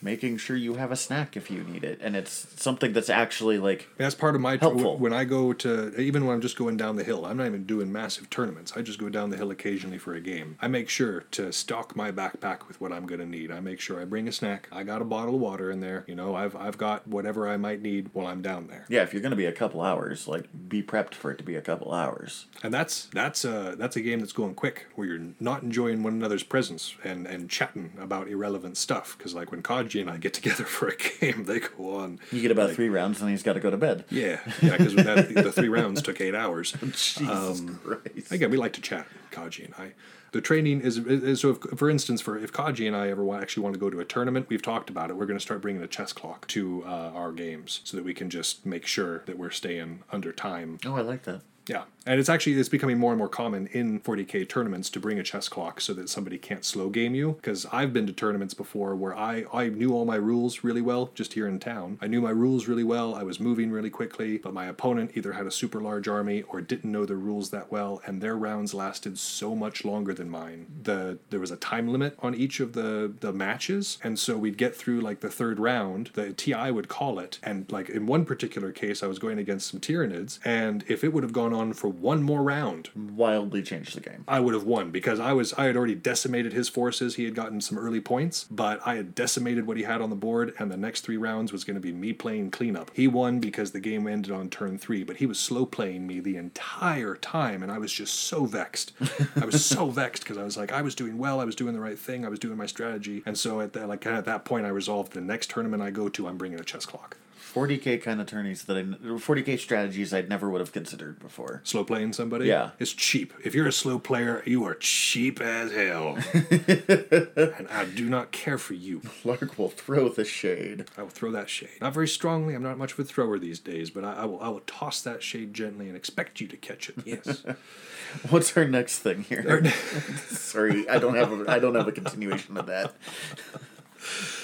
Making sure you have a snack if you need it. And it's something that's actually like That's part of my Helpful. when I go to even when I'm just going down the hill. I'm not even doing massive tournaments. I just go down the hill occasionally for a game. I make sure to stock my backpack with what I'm going to need. I make sure I bring a snack. I got a bottle of water in there. You know, I've I've got whatever I might need while I'm down there. yeah, if you're going to be a couple hours, like be prepped for it to be a couple hours. And that's that's a that's a game that's going quick where you're not enjoying one another's presence and and chatting about irrelevant stuff because like when Kaji and I get together for a game, they go on. You get about three rounds and he's got to go to bed. Yeah, yeah, because the three rounds took eight hours. Jesus Christ. Again, we like to chat, Kaji and I. The training is, is so. If, for instance, for if Kaji and I ever want, actually want to go to a tournament, we've talked about it. We're going to start bringing a chess clock to uh, our games so that we can just make sure that we're staying under time. Oh, I like that. Yeah, and it's actually it's becoming more and more common in 40k tournaments to bring a chess clock so that somebody can't slow game you. Because I've been to tournaments before where I I knew all my rules really well just here in town. I knew my rules really well. I was moving really quickly, but my opponent either had a super large army or didn't know their rules that well, and their rounds lasted so much longer than mine. The there was a time limit on each of the the matches, and so we'd get through like the third round. The TI would call it, and like in one particular case, I was going against some Tyranids, and if it would have gone on for one more round, Wildly changed the game. I would have won because I was I had already decimated his forces. He had gotten some early points, but I had decimated what he had on the board, and the next three rounds was going to be me playing cleanup. He won because the game ended on turn three, but he was slow playing me the entire time, and I was just so vexed. I was so vexed because I was like, I was doing well, I was doing the right thing, I was doing my strategy, and so at that like at that point, I resolved the next tournament I go to, I'm bringing a chess clock. 40k kind of tourneys that I 40k strategies I'd never would have considered before. Slow playing somebody, Yeah. it's cheap. If you're a slow player, you are cheap as hell, and I do not care for you. Clark will throw the shade. I will throw that shade. Not very strongly. I'm not much of a thrower these days, but I, I will. I will toss that shade gently and expect you to catch it. Yes. What's our next thing here? Sorry, I don't have a, I don't have a continuation of that.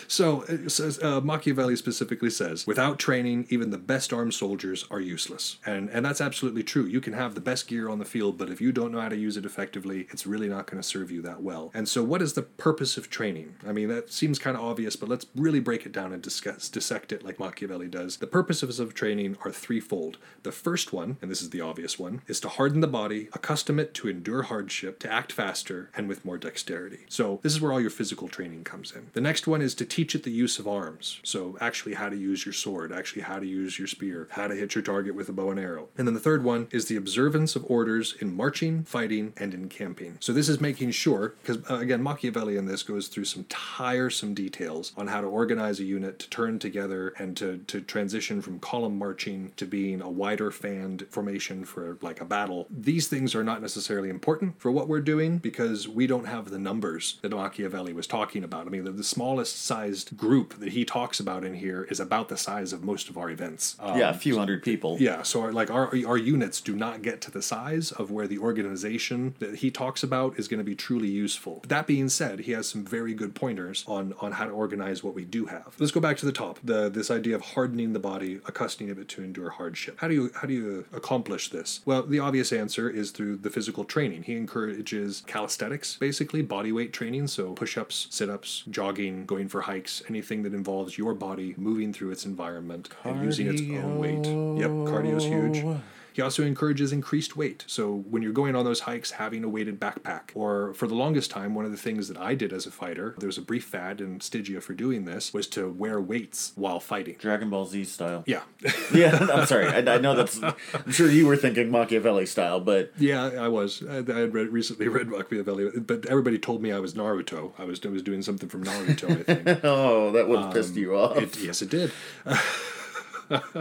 So, it says, uh, Machiavelli specifically says, without training, even the best armed soldiers are useless. And, and that's absolutely true. You can have the best gear on the field, but if you don't know how to use it effectively, it's really not going to serve you that well. And so, what is the purpose of training? I mean, that seems kind of obvious, but let's really break it down and discuss, dissect it like Machiavelli does. The purposes of training are threefold. The first one, and this is the obvious one, is to harden the body, accustom it to endure hardship, to act faster, and with more dexterity. So, this is where all your physical training comes in. The next one is to teach it the use of arms. So actually how to use your sword, actually how to use your spear, how to hit your target with a bow and arrow. And then the third one is the observance of orders in marching, fighting, and in camping. So this is making sure, because uh, again, Machiavelli in this goes through some tiresome details on how to organize a unit to turn together and to, to transition from column marching to being a wider fanned formation for like a battle. These things are not necessarily important for what we're doing because we don't have the numbers that Machiavelli was talking about. I mean, the, the smallest sized group that he talks about in here is about the size of most of our events. Uh, yeah, a few hundred people. yeah, so our, like our our units do not get to the size of where the organization that he talks about is going to be truly useful. That being said, he has some very good pointers on on how to organize what we do have. Let's go back to the top. The this idea of hardening the body, accustoming it to endure hardship. How do you how do you accomplish this? Well, the obvious answer is through the physical training. He encourages calisthenics, basically body weight training, so push-ups, sit-ups, jogging, going for hikes, anything that involves your body moving through its environment and using its own weight. Yep, cardio's huge. He also encourages increased weight. So when you're going on those hikes, having a weighted backpack. Or for the longest time, one of the things that I did as a fighter, there was a brief fad in Stygia for doing this, was to wear weights while fighting. Dragon Ball Z style. Yeah. Yeah, I'm sorry. I, I know that's. I'm sure you were thinking Machiavelli style, but yeah, I was. I, I had read, recently read Machiavelli, but everybody told me I was Naruto. I was, I was doing something from Naruto, I think. oh, that would have pissed um, you off. It, yes, it did.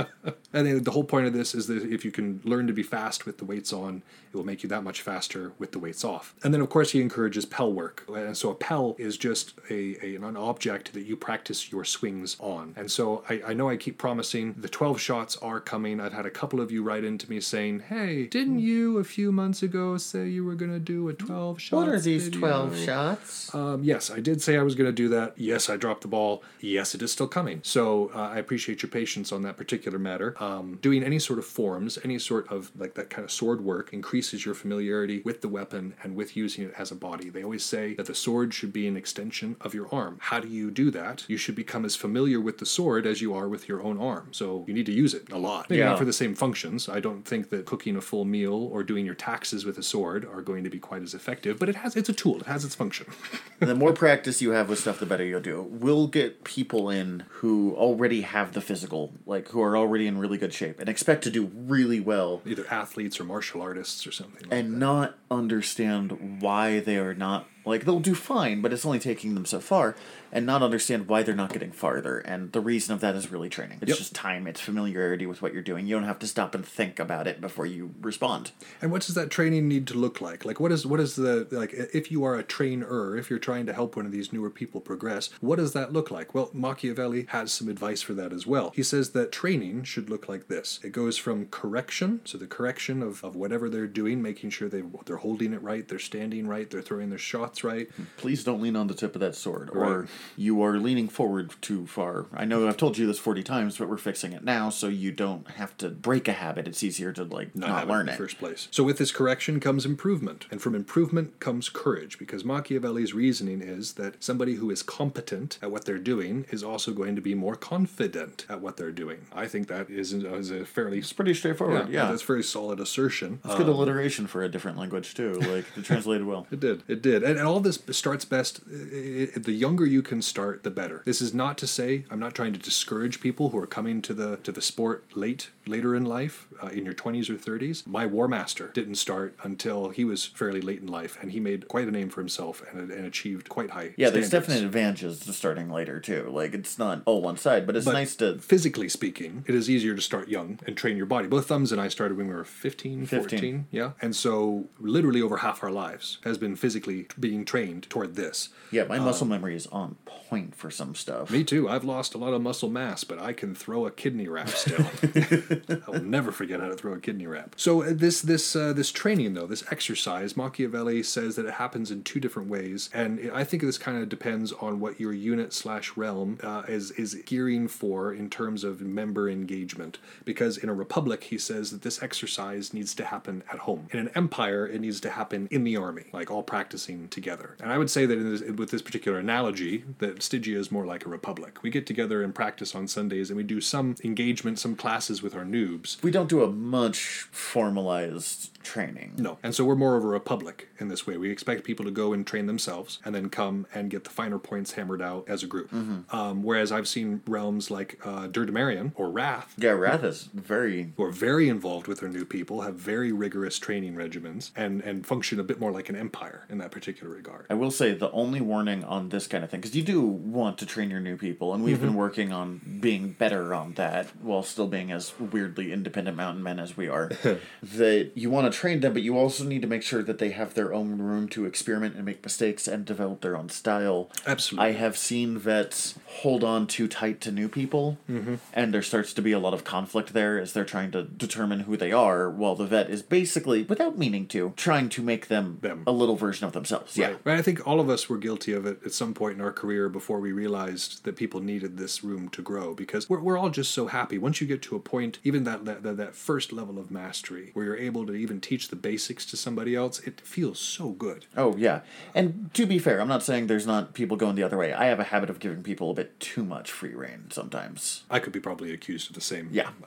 and then the whole point of this is that if you can learn to be fast with the weights on, it will make you that much faster with the weights off. And then, of course, he encourages pel work. And so a pel is just a, a an object that you practice your swings on. And so I, I know I keep promising the 12 shots are coming. I've had a couple of you write into me saying, hey, didn't you a few months ago say you were going to do a 12 shot? what are these 12 shots? Um, yes, I did say I was going to do that. Yes, I dropped the ball. Yes, it is still coming. So uh, I appreciate your patience on that particular matter. Um, doing any sort of forms, any sort of like that kind of sword work increases your familiarity with the weapon and with using it as a body. They always say that the sword should be an extension of your arm. How do you do that? You should become as familiar with the sword as you are with your own arm. So you need to use it a lot. Maybe Yeah. not for the same functions. I don't think that cooking a full meal or doing your taxes with a sword are going to be quite as effective, but it has it's a tool. It has its function. the more practice you have with stuff, the better you'll do. We'll get people in who already have the physical, like who are already in really good shape and expect to do really well Either athletes or martial artists or something. Like and not understand why they are not like they'll do fine, but it's only taking them so far, and not understand why they're not getting farther. And the reason of that is really training. It's Yep. just time. It's familiarity with what you're doing. You don't have to stop and think about it before you respond. And what does that training need to look like? Like what is what is the like if you are a trainer, if you're trying to help one of these newer people progress, what does that look like? Well, Machiavelli has some advice for that as well. He says that training should look like this. It goes from correction, so the correction of, of whatever they're doing, making sure they they're holding it right, they're standing right, they're throwing their shots right. Please don't lean on the tip of that sword, or Right. You are leaning forward too far. I know I've told you this forty times, but we're fixing it now, so you don't have to break a habit. It's easier to like not, it learn in the it. first place. So with this correction comes improvement, and from improvement comes courage, because Machiavelli's reasoning is that somebody who is competent at what they're doing is also going to be more confident at what they're doing. I think that is, is a fairly It's pretty straightforward. Yeah, that's a very solid assertion. it's good um, alliteration for a different language too. Like it translated well. It did. It did. And, and all this starts best. i i the younger you can start, the better. This is not to say I'm not trying to discourage people who are coming to the to the sport late later in life, uh, in your 20s or 30s. My War Master didn't start until he was fairly late in life, and he made quite a name for himself and, and achieved quite high. Yeah, there's definite advantages to starting later too. Like it's not all one side, but it's But nice to physically speaking, it is easier to start young and train your body. Both Thumbs and I started when we were 15, 14. Yeah. And so literally over half our lives has been physically being trained toward this. Yeah, my muscle memory is on point for some stuff. Me too. I've lost a lot of muscle mass, but I can throw a kidney wrap still. I will never forget how to throw a kidney wrap. So uh, this this uh, this training though, this exercise, Machiavelli says that it happens in two different ways, and I think this kind of depends on what your unit slash realm uh, is is gearing for in terms of member engagement. Because in a republic, he says that this exercise needs to happen at home. In an empire, it needs to happen in the army, like all practicing together. And I would say that in this, with this particular analogy, that Stygia is more like a republic. We get together and practice on Sundays, and we do some engagement, some classes with our noobs. We don't do a much formalized training. No. And so we're more of a republic in this way. We expect people to go and train themselves and then come and get the finer points hammered out as a group. Um, whereas I've seen realms like uh, Durdamarian or Wrath Yeah, Wrath is very. who are very involved with their new people, have very rigorous training regimens, and, and function a bit more like an empire in that particular regard. I will say the only warning on this kind of thing, because you do want to train your new people, and we've been working on being better on that while still being as weirdly independent mountain men as we are. that you want to train them, but you also need to make sure that they have their own room to experiment and make mistakes and develop their own style. Absolutely. I have seen vets hold on too tight to new people, mm-hmm. and there starts to be a lot of conflict there as they're trying to determine who they are, while the vet is basically, without meaning to, trying to make them, Them. a little version of themselves. Yeah. Right. Right. I think all of us were guilty of it at some point in our career before we realized that people needed this room to grow because we're, we're all just so happy. Once you get to a point, even that, that, that, that first level of mastery where you're able to even teach the basics to somebody else, it feels so good. Oh yeah, and to be fair, I'm not saying there's not people going the other way. I have a habit of giving people a bit too much free reign sometimes. I could be probably accused of the same. Yeah.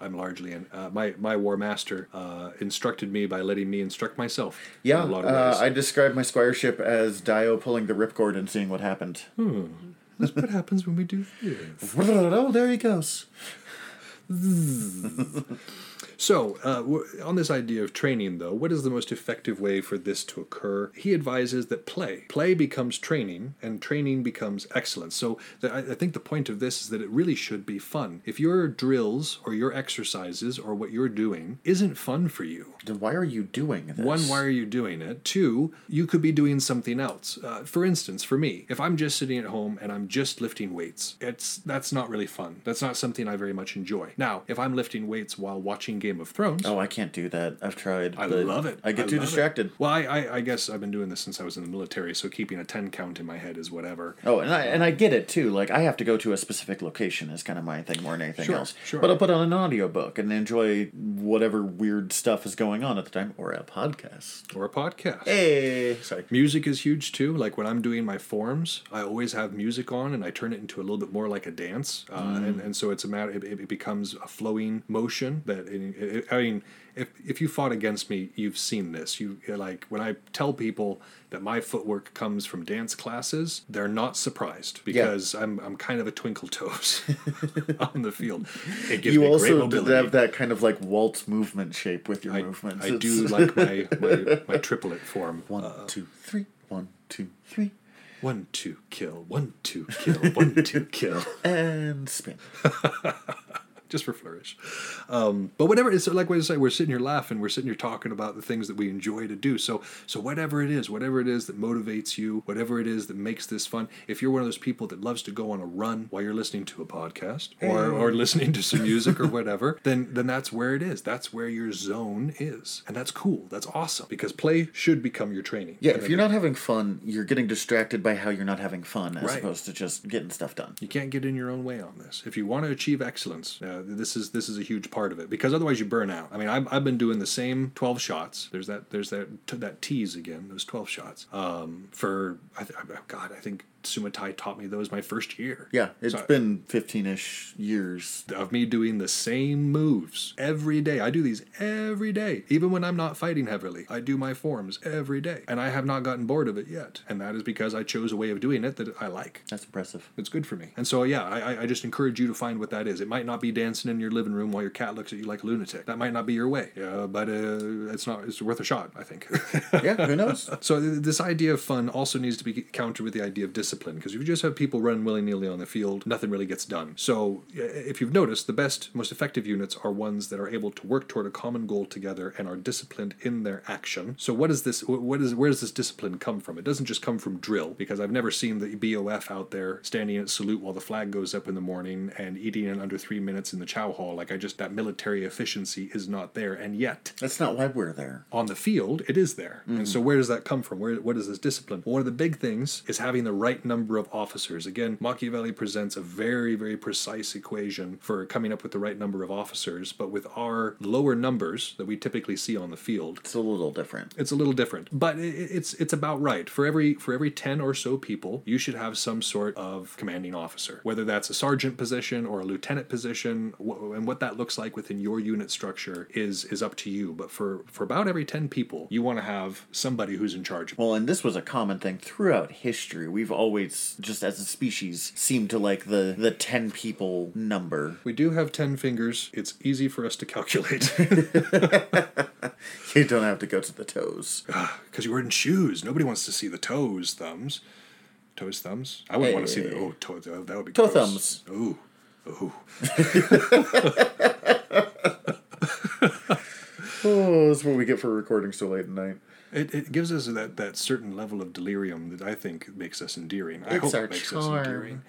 I'm largely in. Uh, my my war master uh, instructed me by letting me instruct myself. Yeah, in a lot of uh, ways. I describe my squireship as Dio pulling the ripcord and seeing what happened. That's what happens when we do this. Oh, there he goes. So, uh, on this idea of training, though, what is the most effective way for this to occur? He advises that play. Play becomes training, and training becomes excellence. So, the, I, I think the point of this is that it really should be fun. If your drills or your exercises or what you're doing isn't fun for you, Then why are you doing this? one, why are you doing it? Two, you could be doing something else. Uh, for instance, for me, if I'm just sitting at home and I'm just lifting weights, it's that's not really fun. That's not something I very much enjoy. Now, if I'm lifting weights while watching Game of Thrones, Oh, I can't do that. I've tried. I love it. I get I too love it. distracted. Well, I, I, I guess I've been doing this since I was in the military, so keeping a 10 count in my head is whatever. Oh, and I and I get it too. Like I have to go to a specific location is kind of my thing more than anything Sure, else. sure. But I'll put on an audiobook and enjoy whatever weird stuff is going on at the time, or a podcast. Or a podcast. Hey, sorry. Music is huge too. Like when I'm doing my forms, I always have music on and I turn it into a little bit more like a dance. Uh, Mm. and, and so it's a matter, it, it becomes a flowing motion that, it, I mean, if, if you fought against me, you've seen this. You like when I tell people that my footwork comes from dance classes, they're not surprised because I'm, I'm kind of a twinkle toes on the field. It gives You me great also mobility. have that kind of like waltz movement shape with your I, movements. I It's- do like my, my, my triplet form. One, uh, two, three. One, two, three. One, two, kill. One, two, kill. One, two, kill. And spin. Just for flourish. Um, but whatever it's like what I say, we're sitting here laughing, we're sitting here talking about the things that we enjoy to do. So so whatever it is, whatever it is that motivates you, whatever it is that makes this fun, if you're one of those people that loves to go on a run while you're listening to a podcast or, or listening to some music or whatever, then then that's where it is. That's where your zone is. And that's cool. That's awesome. Because play should become your training. Yeah, if you're not having fun, you're getting distracted by how you're not having fun as Right. opposed to just getting stuff done. You can't get in your own way on this. If you want to achieve excellence, uh, this is this is a huge part of it because otherwise you burn out. I mean, I've, I've been doing the same twelve shots. There's that there's that that tease again. Those twelve shots. Um, for I th- God, I think Sumatai taught me those my first year. Yeah, it's So- been 15 ish years. of me doing the same moves every day. I do these every day, even when I'm not fighting heavily. I do my forms every day, and I have not gotten bored of it yet. And that is because I chose a way of doing it that I like. That's impressive. It's good for me. And so, yeah, I, I- just encourage you to find what that is. It might not be dancing in your living room while your cat looks at you like a lunatic. That might not be your way, uh, but uh, it's not. It's worth a shot, I think. Yeah, who knows? so th- this idea of fun also needs to be countered with the idea of discipline because if you just have people run willy nilly on the field, nothing really gets done. So if you've noticed, the best, most effective units are ones that are able to work toward a common goal together and are disciplined in their action. So what is this? What is where does this discipline come from? It doesn't just come from drill because I've never seen the BOF out there standing at salute while the flag goes up in the morning and eating in under three minutes in the chow hall. Like I just that military efficiency is not there, and yet That's not why we're there. on the field, it is there. And mm. so, where does that come from? Where what is this discipline? Well, one of the big things is having the right right number of officers. Again, Machiavelli presents a very, very precise equation for coming up with the right number of officers, but with our lower numbers that we typically see on the field, It's a little different. it's a little different, but it's it's about right. For every for every ten or so people, you should have some sort of commanding officer, whether that's a sergeant position or a lieutenant position, and what that looks like within your unit structure is is up to you. But for for about every ten people, you want to have somebody who's in charge. Well, and this was a common thing throughout history. We've always, just as a species, seem to like the the ten people number. We do have ten fingers. It's easy for us to calculate You don't have to go to the toes. Ah, because you're wearing shoes. Nobody wants to see the toes, thumbs, toes, thumbs. I wouldn't want to see the Hey. oh toe. That would be Toe gross. thumbs. Ooh, ooh. Oh, that's what we get for recording so late at night. It, it gives us that, that certain level of delirium that I think makes us endearing. I It's hope our it makes charm. us endearing.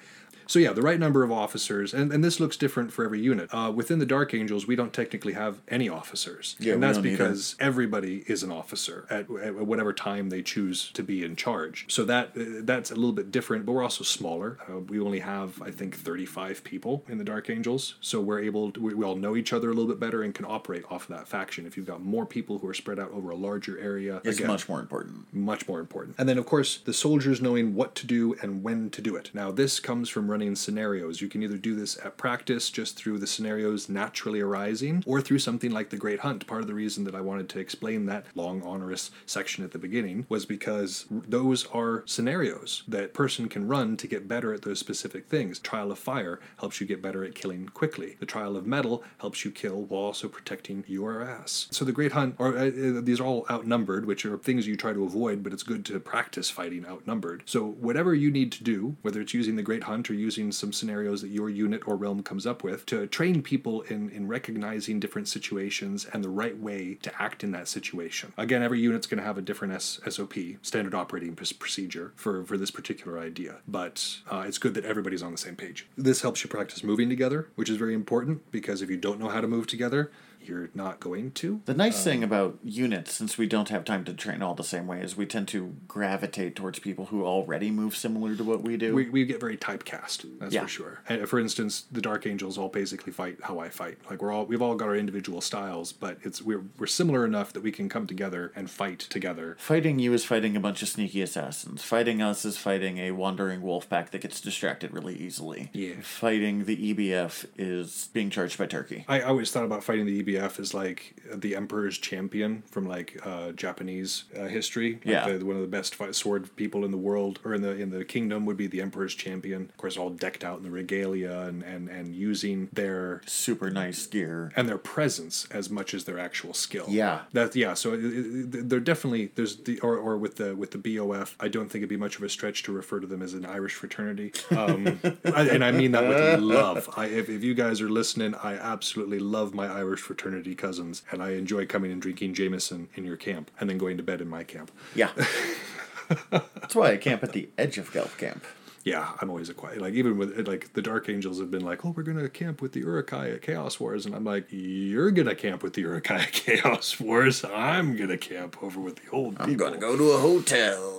So yeah, the right number of officers, and, and this looks different for every unit. Uh, within the Dark Angels, we don't technically have any officers, Yeah, and that's because everybody is an officer at, at whatever time they choose to be in charge. So that uh, that's a little bit different, but we're also smaller. Uh, we only have, I think, thirty-five people in the Dark Angels, so we're able to, we, we all know each other a little bit better and can operate off of that faction. If you've got more people who are spread out over a larger area, It's again, much more important. much more important. And then, of course, the soldiers knowing what to do and when to do it. Now, this comes from running scenarios. You can either do this at practice just through the scenarios naturally arising or through something like the Great Hunt. Part of the reason that I wanted to explain that long, onerous section at the beginning was because those are scenarios that person can run to get better at those specific things. Trial of Fire helps you get better at killing quickly. The Trial of Metal helps you kill while also protecting your ass. So the Great Hunt, or uh, uh, these are all outnumbered, which are things you try to avoid, but it's good to practice fighting outnumbered. So whatever you need to do, whether it's using the Great Hunt or using some scenarios that your unit or realm comes up with, to train people in in recognizing different situations and the right way to act in that situation. Again, every unit's going to have a different S- SOP, standard operating pr- procedure for for this particular idea, but uh, it's good that everybody's on the same page. This helps you practice moving together, which is very important because if you don't know how to move together, you're not going to. The nice thing um, about units, since we don't have time to train all the same way, is we tend to gravitate towards people who already move similar to what we do. We, we get very typecast, that's Yeah. for sure. And uh, for instance, the Dark Angels all basically fight how I fight. Like we're all we've all got our individual styles, but it's we're we're similar enough that we can come together and fight together. Fighting you is fighting a bunch of sneaky assassins. Fighting us is fighting a wandering wolf pack that gets distracted really easily. Yeah. Fighting the EBF is being charged by Turkey. I always thought about fighting the EBF as like the Emperor's champion from like uh, Japanese uh, history. Like Yeah. the, one of the best fight sword people in the world or in the in the kingdom would be the Emperor's champion. Of course, all decked out in the regalia and and and using their Super nice gear. and their presence as much as their actual skill. Yeah. that yeah. So it, it, they're definitely there's the or, or with the with the BOF. I don't think it'd be much of a stretch to refer to them as an Irish fraternity, um, and I mean that with love. I, if, if you guys are listening, I absolutely love my Irish fraternity cousins, and I enjoy coming and drinking Jameson in your camp, and then going to bed in my camp. Yeah. That's why I camp at the edge of Gelf Camp. Yeah, I'm always a quiet. Like even with like the Dark Angels have been like, oh, we're gonna camp with the Urukai at Chaos Wars, and I'm like, you're gonna camp with the Urukai at Chaos Wars. I'm gonna camp over with the old I'm people. gonna go to a hotel.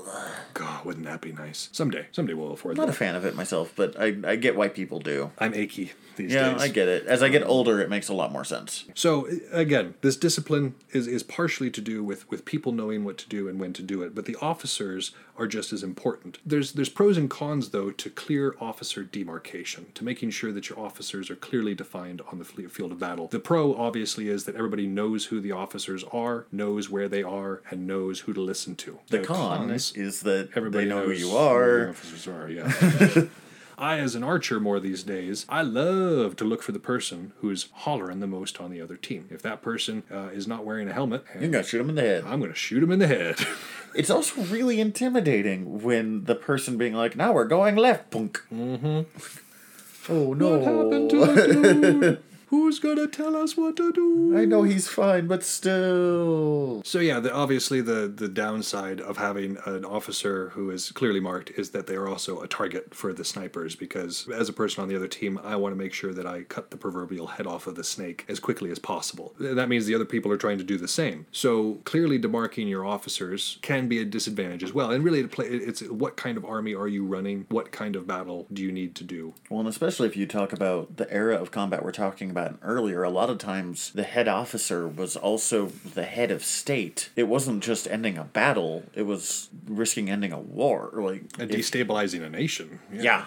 God, wouldn't that be nice? Someday, someday we'll afford that. I'm not a fan of it myself, but I, I get why people do. I'm achy these Yeah, days. I get it. As I get older, it makes a lot more sense. So again, this discipline is, is partially to do with, with people knowing what to do and when to do it, but the officers are just as important. There's there's pros and cons though to clear officer demarcation, to making sure that your officers are clearly defined on the field of battle. The pro obviously is that everybody knows who the officers are, knows where they are, and knows who to listen to. The con cons- is that Everybody they know who knows you who the are. officers are, yeah. I, as an archer, more these days, I love to look for the person who's hollering the most on the other team. If that person uh, is not wearing a helmet, You're gonna shoot him in the head. I'm going to shoot him in the head. It's also really intimidating when the person being like, "Now we're going left, punk." Mm-hmm. Oh no! what happened to the dude? Who's gonna tell us what to do? I know he's fine, but still. So yeah, the, obviously the the downside of having an officer who is clearly marked is that they are also a target for the snipers because as a person on the other team, I want to make sure that I cut the proverbial head off of the snake as quickly as possible. That means the other people are trying to do the same. So clearly demarking your officers can be a disadvantage as well. And really it play it's what kind of army are you running? What kind of battle do you need to do? Well, and especially if you talk about the era of combat we're talking about earlier, a lot of times the head officer was also the head of state. It wasn't just ending a battle; it was risking ending a war. Like And destabilizing a nation. yeah, Yeah,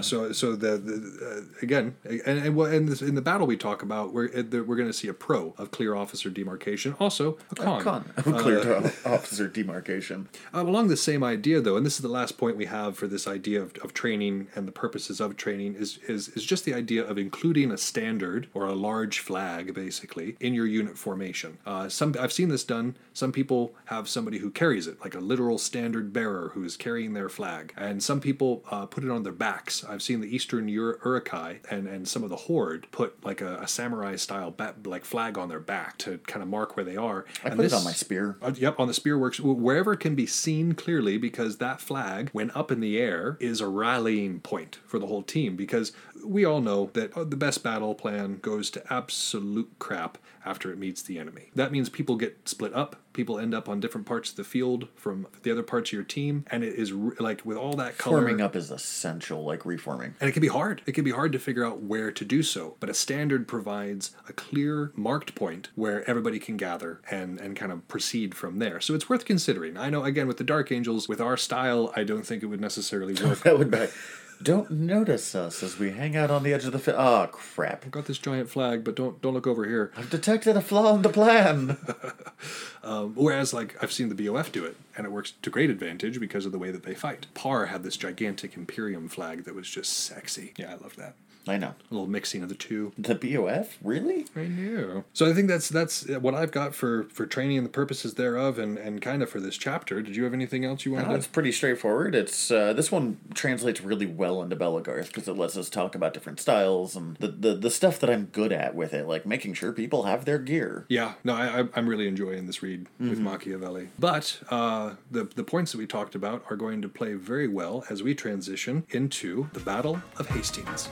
so so the, the uh, again and and, well, and this, in the battle we talk about we're uh, the- we're going to see a pro of clear officer demarcation, also a con. con clear to officer demarcation. Uh, along the same idea though, and this is the last point we have for this idea of, of training and the purposes of training is, is is just the idea of including a standard or a large flag basically in your unit formation. Uh, some I've seen this done. Some people have somebody who carries it, like a literal standard bearer who is carrying their flag, and some people uh, put it on their backs. I've seen the Eastern Ur- Urukai and and some of the Horde put like a, a samurai style ba- like flag on their back to kind of mark where they are. I And put it on my spear. uh, yep, on the spear works wherever it can be seen clearly because that flag, when up in the air, is a rallying point for the whole team. Because we all know that uh, the best battle plan goes to absolute crap after it meets the enemy. That means people get split up. People end up on different parts of the field from the other parts of your team, and it is re- like with all that color. Forming up is essential, like reforming. And it can be hard. It can be hard to figure out where to do so. But a standard provides a clear marked point where everybody can gather and, and kind of proceed from there. So it's worth considering. I know, again, with the Dark Angels, with our style, I don't think it would necessarily work. That would be. Don't notice us as we hang out on the edge of the fi- Oh crap! I've got this giant flag, but don't don't look over here. I've detected a flaw in the plan. Um, whereas, like, I've seen the BOF do it, and it works to great advantage because of the way that they fight. Par had this gigantic Imperium flag that was just sexy. Yeah, I love that. I know. A little mixing of the two. The BOF? Really? I knew. So I think that's that's what I've got for for training and the purposes thereof, and and kind of for this chapter. Did you have anything else you wanted? No, to... it's pretty straightforward. It's uh, this one translates really well into Belegarth because it lets us talk about different styles and the, the the stuff that I'm good at with it, like making sure people have their gear. Yeah, no, I, I'm really enjoying this read with Mm-hmm. Machiavelli. But uh, the the points that we talked about are going to play very well as we transition into the Battle of Hastings.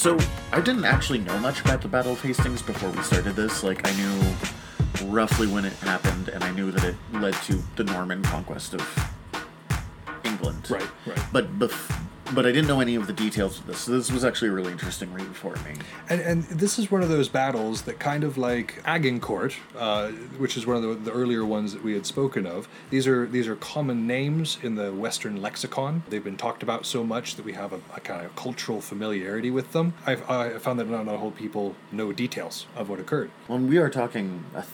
So I didn't actually know much about the Battle of Hastings before we started this. Like I knew roughly when it happened, and I knew that it led to the Norman conquest of England. Right, right. But bef- but I didn't know any of the details of this. So this was actually a really interesting read for me. And, and this is one of those battles that kind of like Agincourt, uh, which is one of the, the earlier ones that we had spoken of. These are these are common names in the Western lexicon. They've been talked about so much that we have a, a kind of cultural familiarity with them. I've, I found that not a whole people know details of what occurred. When we are talking a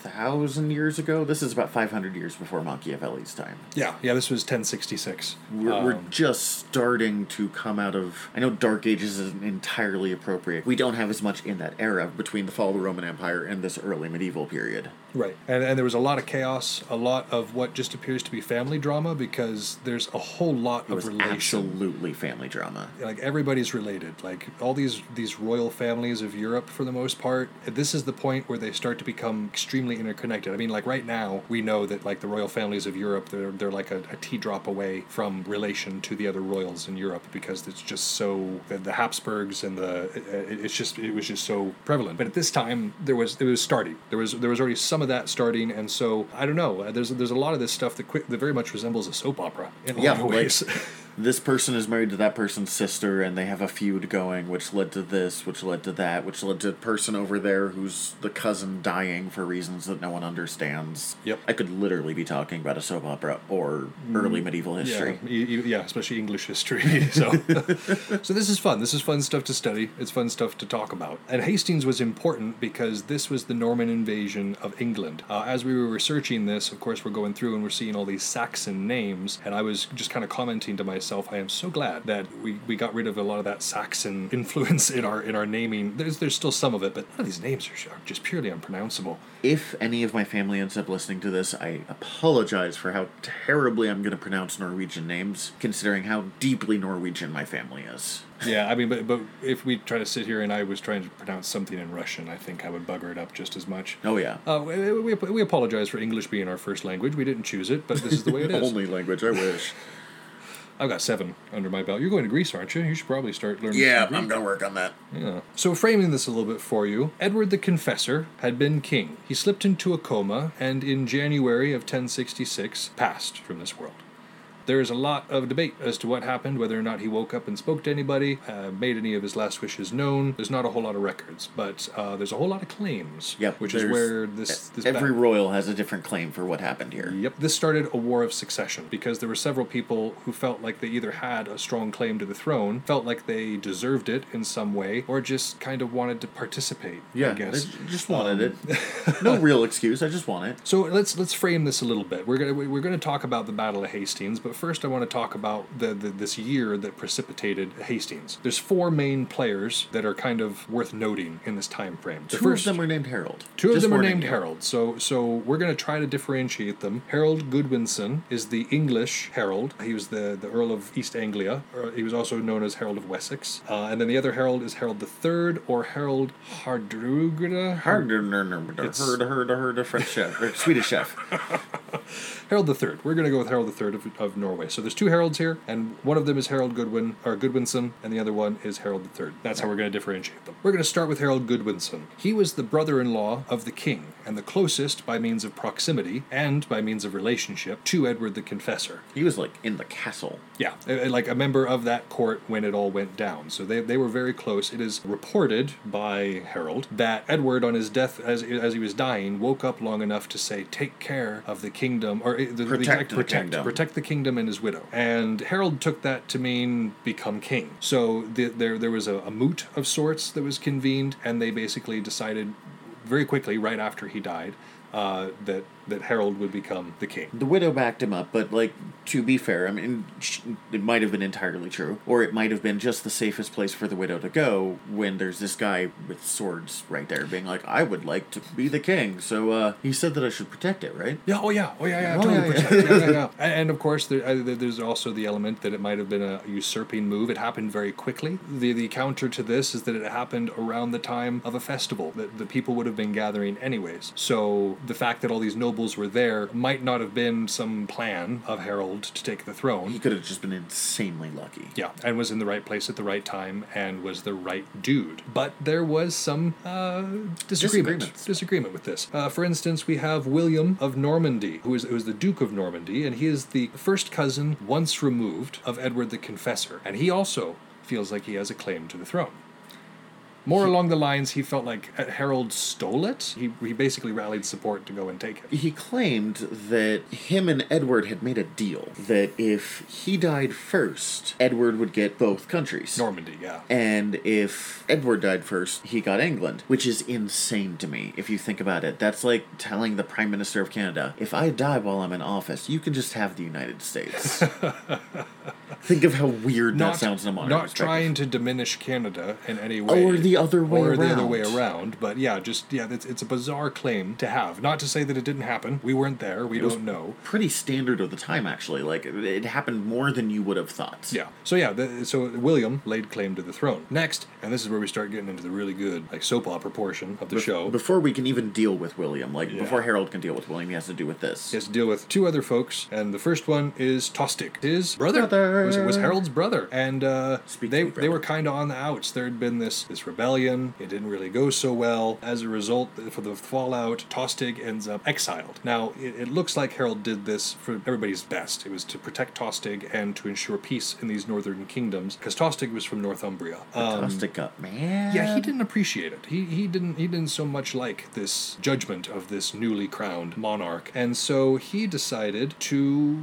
thousand years ago, this is about 500 years before Machiavelli's time. Yeah, yeah. This was 1066. We're, Um, we're just starting to come out of. I know Dark Ages isn't entirely appropriate. We don't have as much in that era between the fall of the Roman Empire and this early medieval period. Right. And, and there was a lot of chaos, a lot of what just appears to be family drama because there's a whole lot It of relation. absolutely family drama. like everybody's related like all these these royal families of europe for the most part this is the point where they start to become extremely interconnected i mean like right now we know that like the royal families of europe they're, they're like a, a tea drop away from relation to the other royals in europe because it's just so the, the habsburgs and the it, it's just it was just so prevalent but at this time there was it was starting there was there was already some of that starting and so i don't know uh, there's there's a lot of this stuff that quick that very much resembles a soap opera in a Yeah, lot of ways This person is married to that person's sister, and they have a feud going, which led to this, which led to that, which led to a person over there who's the cousin dying for reasons that no one understands. Yep. I could literally be talking about a soap opera or early medieval history. Yeah, yeah, especially English history. So, so this is fun. This is fun stuff to study. It's fun stuff to talk about. And Hastings was important because this was the Norman invasion of England. Uh, as we were researching this, of course, we're going through and we're seeing all these Saxon names, and I was just kind of commenting to myself myself, I am so glad that we, we got rid of a lot of that Saxon influence in our in our naming. There's there's still some of it, but none of these names are, are just purely unpronounceable. If any of my family ends up listening to this, I apologize for how terribly I'm going to pronounce Norwegian names, considering how deeply Norwegian my family is. Yeah, I mean, but but if we try to sit here and I was trying to pronounce something in Russian, I think I would bugger it up just as much. Oh, yeah. Uh, we, we, we apologize for English being our first language. We didn't choose it, but this is the way it is. Only language, I wish. I've got seven under my belt. You're going to Greece, aren't you? You should probably start learning. yeah. I'm going to work on that. Yeah. So, framing this a little bit for you, Edward the Confessor had been king. He slipped into a coma and in January of 1066 passed from this world. There is a lot of debate as to what happened, whether or not he woke up and spoke to anybody, uh, made any of his last wishes known. There's not a whole lot of records, but uh, there's a whole lot of claims. Yep. Which is where this, this Every battle- royal has a different claim for what happened here. Yep. This started a war of succession because there were several people who felt like they either had a strong claim to the throne, felt like they deserved it in some way, or just kind of wanted to participate. Yeah, I guess. Just wanted it. no real excuse. I just want it. So let's let's frame this a little bit. We're gonna we're gonna talk about the Battle of Hastings, but first I want to talk about the, the this year that precipitated Hastings. There's four main players that are kind of worth noting in this time frame. The Two of them are named Harold. Two of them are named. Harold, so so we're going to try to differentiate them. Harold Godwinson is the English Harold. He was the, the Earl of East Anglia. He was also known as Harold of Wessex. Uh, and then the other Harold is Harold III or Harold Hardrugra. Hard, heard, heard, heard, a French chef, Swedish chef. Harold III. We're going to go with Harold III of, of Norway. So there's two Harolds here, and one of them is Harold Godwin or Godwinson, and the other one is Harold III. That's how we're going to differentiate them. We're going to start with Harold Godwinson. He was the brother-in-law of the king, and the closest by means of proximity and by means of relationship to Edward the Confessor. He was like in the castle. Yeah, like a member of that court when it all went down. So they, they were very close. It is reported by Harold that Edward, on his death, as, as he was dying, woke up long enough to say, "Take care of the kingdom," or the, the Protect exact the protect, kingdom. protect the kingdom and his widow. And Harold took that to mean become king. So the, there there was a, a moot of sorts that was convened, and they basically decided very quickly, right after he died, uh, that that Harold would become the king. The widow backed him up, but like to be fair, I mean, it might have been entirely true, or it might have been just the safest place for the widow to go when there's this guy with swords right there, being like, "I would like to be the king." So uh, he said that I should protect it, right? Yeah. Oh yeah. Oh yeah. Yeah. Oh, totally yeah, yeah. protect- yeah, yeah. And, of course, there, uh, there's also the element that it might have been a usurping move. It happened very quickly. The the counter to this is that it happened around the time of a festival that the people would have been gathering anyways. So the fact that all these nobles were there might not have been some plan of Harold to take the throne. He could have just been insanely lucky. Yeah, and was in the right place at the right time and was the right dude. But there was some uh, disagreement. Disagreement with this. Uh, for instance, we have William of Normandy, who is, who is the Duke of Normandy, and he is the first cousin, once removed, of Edward the Confessor. And he also feels like he has a claim to the throne. More along the lines, he felt like uh, Harold stole it. He, he basically rallied support to go and take it. He claimed that him and Edward had made a deal that if he died first, Edward would get both countries. Normandy, yeah. And if Edward died first, he got England, which is insane to me if you think about it. That's like telling the Prime Minister of Canada, if I die while I'm in office, you can just have the United States. think of how weird that sounds in a modern not trying to diminish Canada in any way, Or the other way or the other around. way around. But yeah, just yeah, it's, it's a bizarre claim to have. Not to say that it didn't happen. We weren't there. We was- don't know. Pretty standard of the time, actually. Like, it- it happened more than you would have thought. Yeah. So yeah, the, so William laid claim to the throne. Next, and this is where we start getting into the really good like soap opera portion of the show. Before we can even deal with William, like, Yeah. before Harold can deal with William, he has to do with this. He has to deal with two other folks, and the first one is Tostig, his brother. Brother. Was, was Harold's brother, and uh, they to me, they were kind of on the outs. There had been this this rebellion. It didn't really go so well. As a result, for the fallout, Tostig ends up exiled. Now it, it looks like Harold did this for everybody's best. It was to protect Tostig and to ensure peace in these northern kingdoms, because Tostig was from Northumbria. Um, Tostig got man. yeah, he didn't appreciate it. He he didn't he didn't so much like this judgment of this newly crowned monarch, and so he decided to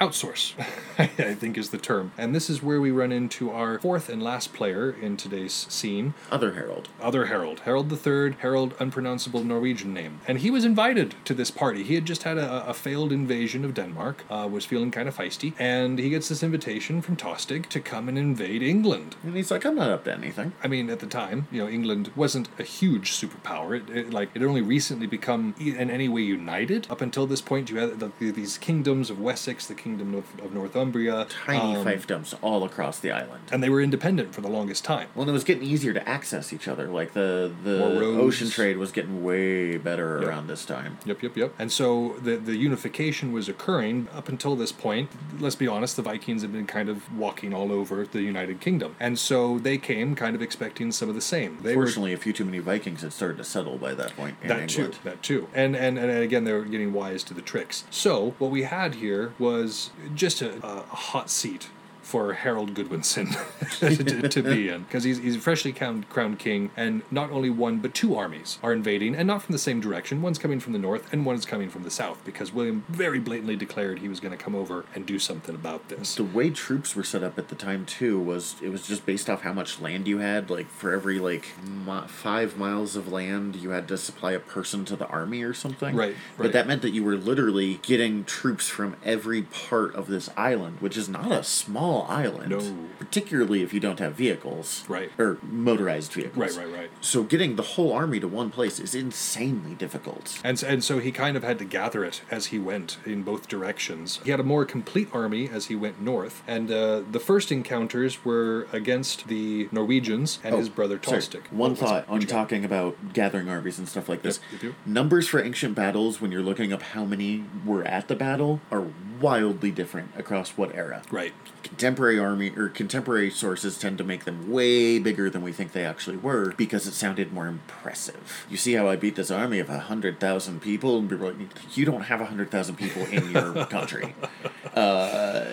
outsource. I think is the term. And this is where we run into our fourth and last player in today's scene, Other Harold. other Harold, Harold III, Harold, unpronounceable Norwegian name. And he was invited to this party. He had just had a, a failed invasion of Denmark, uh, was feeling kind of feisty, and he gets this invitation from Tostig to come and invade England. And he's like, I'm not up to anything. I mean, at the time, you know, England wasn't a huge superpower. It, it like it only recently become in any way united. Up until this point, you had the, the, these kingdoms of Wessex, the kingdom of, of Northumbria, Tiny um, fiefdoms all across the island. and they were independent for the longest time. Well, it was getting easier to access each other. Like the the ocean trade was getting way better Yep. around this time. Yep, yep, yep. And so the the unification was occurring up until this point. Let's be honest, the Vikings had been kind of walking all over the United Kingdom, and so they came kind of expecting some of the same. They were Fortunately, a few too many Vikings had started to settle by that point in that England. too that too and, and and again they were getting wise to the tricks so what we had here was just a, a hot seat for Harold Godwinson to, to be in because he's, he's freshly crowned, crowned king and not only one but two armies are invading and not from the same direction one's coming from the north and one's coming from the south because William very blatantly declared he was going to come over and do something about this The way troops were set up at the time too was it was just based off how much land you had. Like for every like mi- five miles of land, you had to supply a person to the army or something. Right, right. But that meant that you were literally getting troops from every part of this island, which is not a small island. No. Particularly if you don't have vehicles. Right. Or motorized vehicles. Right, right, right. So getting the whole army to one place is insanely difficult. And, and so he kind of had to gather it as he went in both directions. He had a more complete army as he went north, and uh, the first encounters were against the Norwegians and his brother Oh. Tostig. One thought on talking about gathering armies and stuff like this. Yep. Numbers for ancient battles, when you're looking up how many were at the battle, are wildly different across what era. Right. Contemporary army or contemporary sources tend to make them way bigger than we think they actually were because it sounded more impressive. You see how I beat this army of a hundred thousand people, and people are like, you don't have a hundred thousand people in your country. Uh,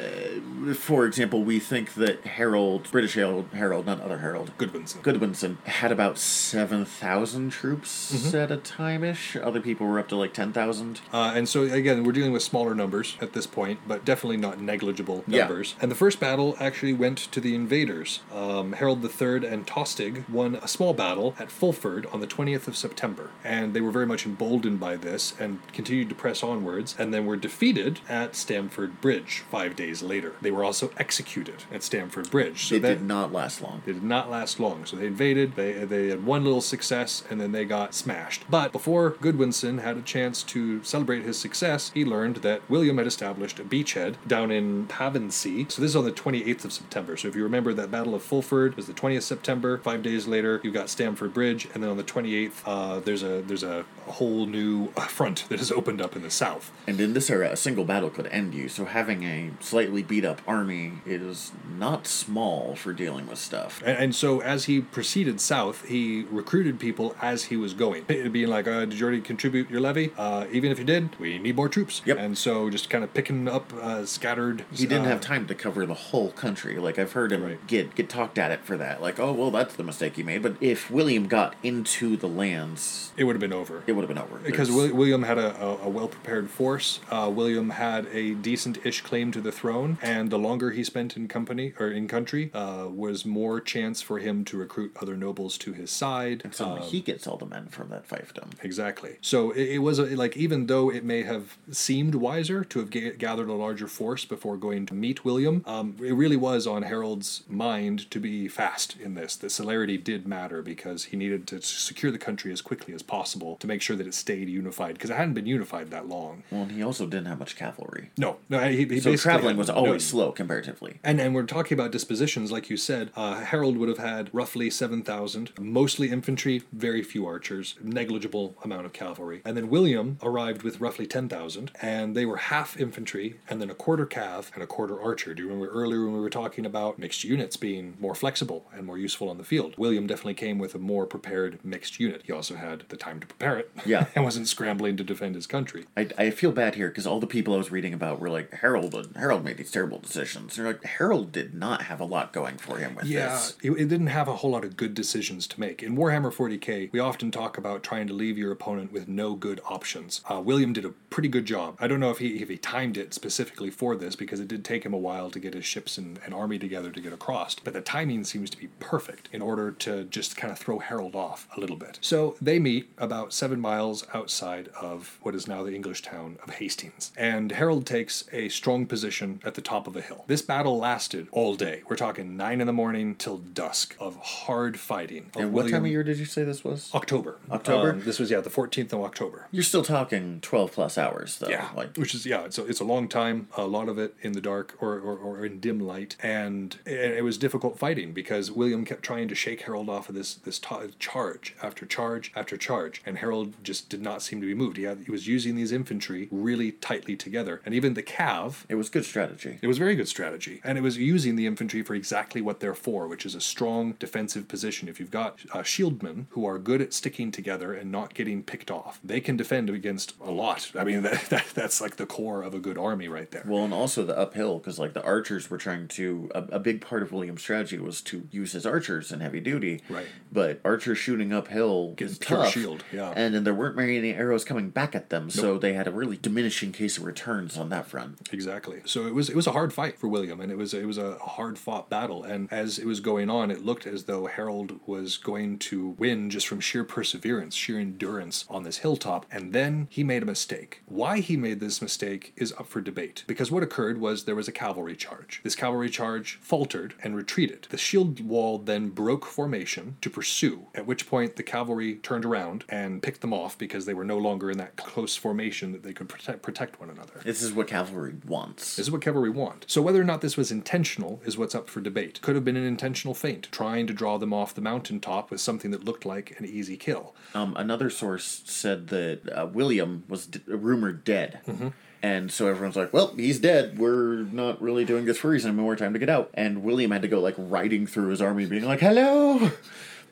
for example, we think that Harold, British Harold, Harold, not other Harold, Godwinson. Godwinson had about 7,000 troops Mm-hmm. at a time ish. Other people were up to like 10,000. Uh, and so again, we're dealing with smaller numbers at this point, but definitely not negligible Yeah. numbers. And the first battle actually went to the invaders. Um, Harold III and Tostig won a small battle at Fulford on the 20th of September, and they were very much emboldened by this and continued to press onwards, and then were defeated at Stamford Bridge five days later. They were also executed at Stamford Bridge. So it that, did not last long. They did not last long. So they invaded, they, they had one little success, and then they got smashed. But before Godwinson had a chance to celebrate his success, he learned that William had established a beachhead down in Pevensey. So this is on the 28th of September. So if you remember that Battle of Fulford was the 20th September. Five days later, you've got Stamford Bridge, and then on the 28th, uh, there's a there's a, a whole new front that has opened up in the south. And in this era, a single battle could end you, so having a slightly beat up army is not small for dealing with stuff. And, and so as he proceeded south, he recruited people as he was going, being like, uh, "Did you already contribute your levy? Uh, even if you did, we need more troops." Yep. And so just kind of picking up uh, scattered. He didn't uh, have time to cover the whole country. Like I've heard him Right. get get talked at it for that. Like, oh well, that's the mistake he made. But if William got into the lands, It would have been over. it would have been over. because There's- William had a, a, a well prepared force. Uh, William had a decent ish claim to the throne, and the longer he spent in company or in country, uh, was more chance for him to recruit other nobles to his side. and suddenly Um, he gets all the men from that fiefdom. Exactly. So it, it was a, like even though it may have seemed wiser to have ga- gathered a larger force before going to meet William, um, it really was on Harold's mind to be fast in this. The celerity did matter because he needed to secure the country as quickly as possible to make sure that it stayed unified because it hadn't been unified that long. Well, and he also didn't have much cavalry. No, no. He, he So traveling was always slow comparatively. And and we're talking about dispositions, like you said. Uh, Harold would have had roughly seven thousand, mostly infantry, very few archers, negligible amount of cavalry. And then William arrived with roughly ten thousand, and they were half infantry, and then a quarter cav and a quarter archer. Do you remember earlier when we were talking about mixed units being more flexible and more useful on the field? William definitely came with a more prepared mixed unit. He also had the time to prepare it Yeah. and wasn't scrambling to defend his country. I, I feel bad here because all the people I was reading about were like Harold. and Harold made these terrible decisions. They're like Harold did not have a lot going for him with Yeah, this. it, it didn't have a whole lot of good decisions to make. In Warhammer 40k, we often talk about trying to leave your opponent with no good options. Uh, William did a pretty good job. I don't know if he if he timed it specifically for this because it did take him a while to get his ships and, and army together to get across. But the timing seems to be perfect in order to just kind of throw Harold off a little bit. So they meet about seven miles outside of what is now the English town of Hastings, and Harold takes a strong position at the top of a hill. This battle lasted all day. We're talking nine in the morning till dusk of hard fighting. And what time of year did you say this was? October. October? Um, this was yeah the 14th of October. You're still talking twelve plus hours though. Yeah, Like which is yeah, it's a, it's a long time. A lot of it in the dark or, or, or in dim light, and it, it was difficult fighting because William kept trying to shake Harold off of this this ta- charge after charge after charge, and Harold just did not seem to be moved. He had he was using these infantry really tightly together, and even the cav. it was good strategy. It was very good strategy, and it was using the infantry for exactly what they're for, which is a strong defensive position. If you've got uh, shieldmen who are good at sticking together and not getting picked off, they can defend against a lot. I mean, that, that that's like the core of a good army right there. Well, and also the uphill because like the archers were trying to. A, a big part of William's strategy was to use his archers in heavy duty. Right. But archers shooting uphill is pure tough. shield, yeah. And there weren't very many arrows coming back at them, so they had a really diminishing case of returns on that front. Exactly. So it was it was a hard fight for William, and it was it was a hard fought battle. And as it was going on, it looked as though Harold was going to win just from sheer perseverance, sheer endurance on this hilltop. And then he made a mistake. Why he made this mistake is up for debate. Because what occurred was there was a cavalry charge. This cavalry charge faltered and retreated. The shield wall then broke formation to pursue. At which point the cavalry turned around and picked them off because they were no longer in that close formation that they could protect protect one another. This is what cavalry wants. This is what cavalry want. So whether or not this was intentional is what's up for debate. Could have been an intentional feint, trying to draw them off the mountaintop with something that looked like an easy kill. Um, another source said that uh, William was d- rumored dead. Mm-hmm. And so everyone's like, well, he's dead. We're not really doing this for a reason. More time to get out. And William had to go, like, riding through his army, being like, hello,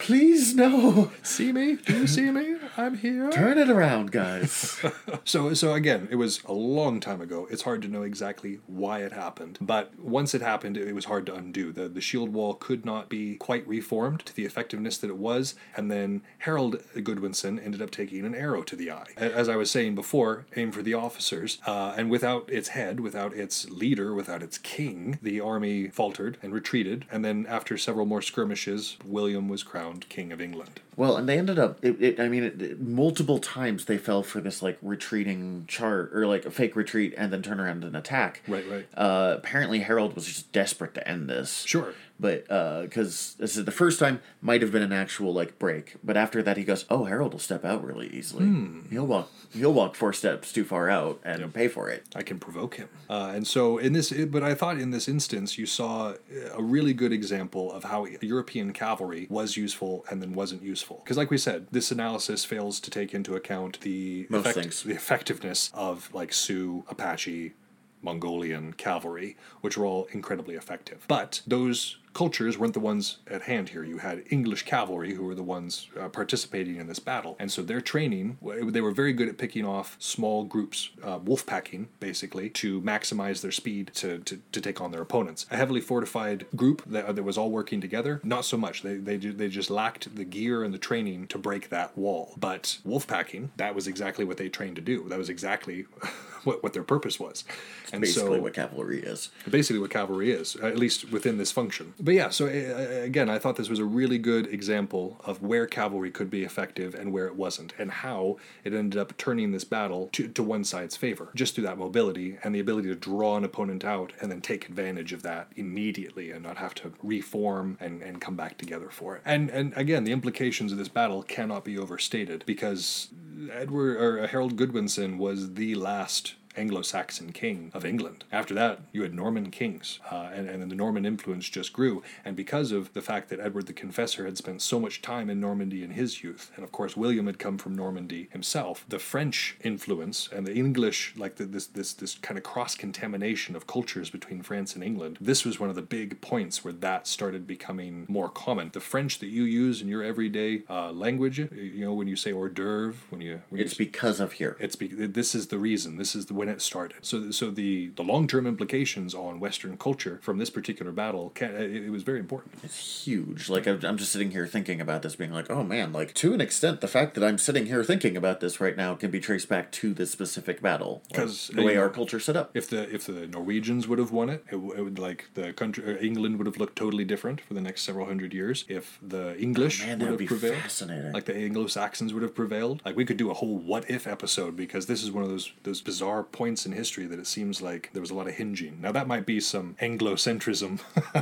please, no. See me? Do you see me? I'm here. Turn it around, guys. So so again, it was a long time ago. It's hard to know exactly why it happened, but once it happened, it was hard to undo. The the shield wall could not be quite reformed to the effectiveness that it was, and then Harold Godwinson ended up taking an arrow to the eye. As I was saying before, aim for the officers, uh, and without its head, without its leader, without its king, the army faltered and retreated. And then after several more skirmishes, William was crowned king of England. Well, and they ended up, it, it, I mean, it, it- multiple times they fell for this, like, retreating chart, or like a fake retreat, and then turn around and attack. Right, right. Uh, apparently, Harold was just desperate to end this. Sure. But because this is the first time, might have been an actual like break. But after that, he goes, "Oh, Harold will step out really easily. Hmm. He'll walk. He'll walk four steps too far out and pay for it." I can provoke him. Uh, and so in this, but I thought in this instance you saw a really good example of how European cavalry was useful and then wasn't useful. Because like we said, this analysis fails to take into account the Most things. the effectiveness of like Sioux, Apache, Mongolian cavalry, which were all incredibly effective. But those cultures weren't the ones at hand here. You had English cavalry who were the ones uh, participating in this battle. And so their training they were very good at picking off small groups, uh, wolf packing, basically, to maximize their speed to, to, to take on their opponents. A heavily fortified group that, that was all working together, not so much. They, they, they just lacked the gear and the training to break that wall. But wolf packing, that was exactly what they trained to do. That was exactly what, what their purpose was. And Basically, so, what cavalry is. basically what cavalry is, at least within this function. But yeah, so uh, again, I thought this was a really good example of where cavalry could be effective and where it wasn't, and how it ended up turning this battle to, to one side's favor, just through that mobility and the ability to draw an opponent out and then take advantage of that immediately and not have to reform and, and come back together for it. And and again, the implications of this battle cannot be overstated because Edward or uh, Harold Godwinson was the last Anglo-Saxon king of England. After that, you had Norman kings, uh, and, and then the Norman influence just grew. And because of the fact that Edward the Confessor had spent so much time in Normandy in his youth, and of course William had come from Normandy himself, the French influence and the English, like the, this this this kind of cross contamination of cultures between France and England, this was one of the big points where that started becoming more common. The French that you use in your everyday uh, language, you know, when you say hors d'oeuvre, when you when It's you, because of here. it's be, this is the reason. This is the, when it started. So so the the long term implications on Western culture from this particular battle, can, it, it was very important. It's huge. Like I'm I'm just sitting here thinking about this, being like, oh man, like to an extent, the fact that I'm sitting here thinking about this right now can be traced back to this specific battle. Like, 'Cause, the way know, our culture set up. If the if the Norwegians would have won it, it, it would like the country uh, England would have looked totally different for the next several hundred years. If the English Oh, man, would would have be prevailed, fascinating. like the Anglo Saxons would have prevailed, like we could do a whole what if episode because this is one of those those bizarre points in history that it seems like there was a lot of hinging. Now that might be some Anglocentrism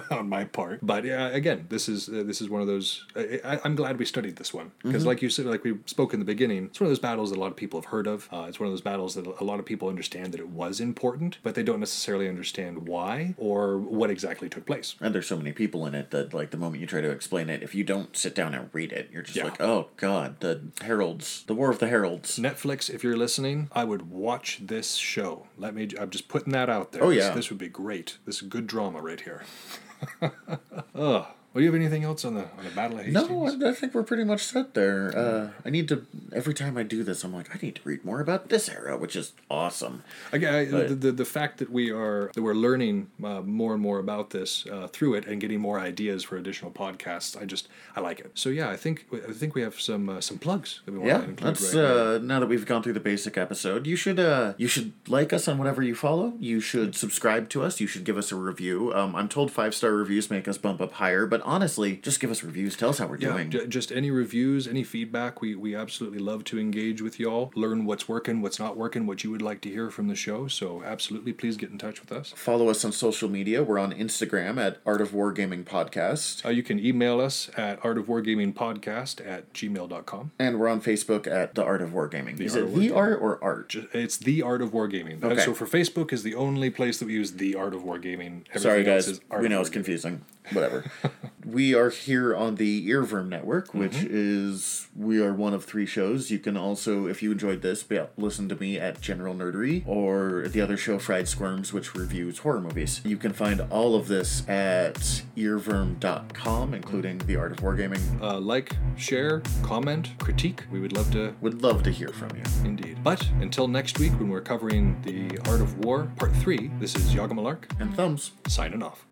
on my part, but yeah, again, this is uh, this is one of those. I, I'm glad we studied this one Mm-hmm. because, like you said, like we spoke in the beginning, it's one of those battles that a lot of people have heard of. Uh, it's one of those battles that a lot of people understand that it was important, but they don't necessarily understand why or what exactly took place. And there's so many people in it that, like, the moment you try to explain it, if you don't sit down and read it, you're just Yeah. like, oh god, the heralds, the War of the Heralds. Netflix, if you're listening, I would watch this show. Let me. I'm just putting that out there. Oh, This- yeah. this, would be great. This is good drama right here. Ugh. Well, do you have anything else on the on the Battle of Hastings? No, I, I think we're pretty much set there. Uh, I need to. Every time I do this, I'm like, I need to read more about this era, which is awesome. Again, I, the, the the fact that we are that we're learning uh, more and more about this uh, through it and getting more ideas for additional podcasts, I just I like it. So yeah, I think I think we have some uh, some plugs that we want Yeah, to include let's. right now. uh, now that we've gone through the basic episode, you should uh, you should like us on whatever you follow. You should subscribe to us. You should give us a review. Um, I'm told five star reviews make us bump up higher, but honestly, just give us reviews. Tell us how we're Yeah, doing. j- just any reviews, any feedback. We we absolutely love to engage with y'all, learn what's working, what's not working, what you would like to hear from the show. So absolutely, please get in touch with us. Follow us on social media. We're on Instagram at Art of Wargaming Podcast, Uh, you can email us at Art of Wargaming Podcast at gmail.com. and we're on Facebook at The Art of Wargaming. Is Art it the art or art? It's the Art of Wargaming. Uh, Okay. So for Facebook is the only place that we use the Art of Wargaming. Everything Sorry, guys. We know it's confusing. Whatever. we are here on the Earworm Network, which Mm-hmm. is we are one of three shows. You can also, if you enjoyed this, be, listen to me at General Nerdery or the other show Fried Squirms, which reviews horror movies. You can find all of this at earworm.com, including the Art of Wargaming. Uh, like, share, comment, critique. We would love to Would love to hear from you. indeed. But until next week when we're covering the Art of War Part 3, this is Yaga Malark And thumbs. signing off.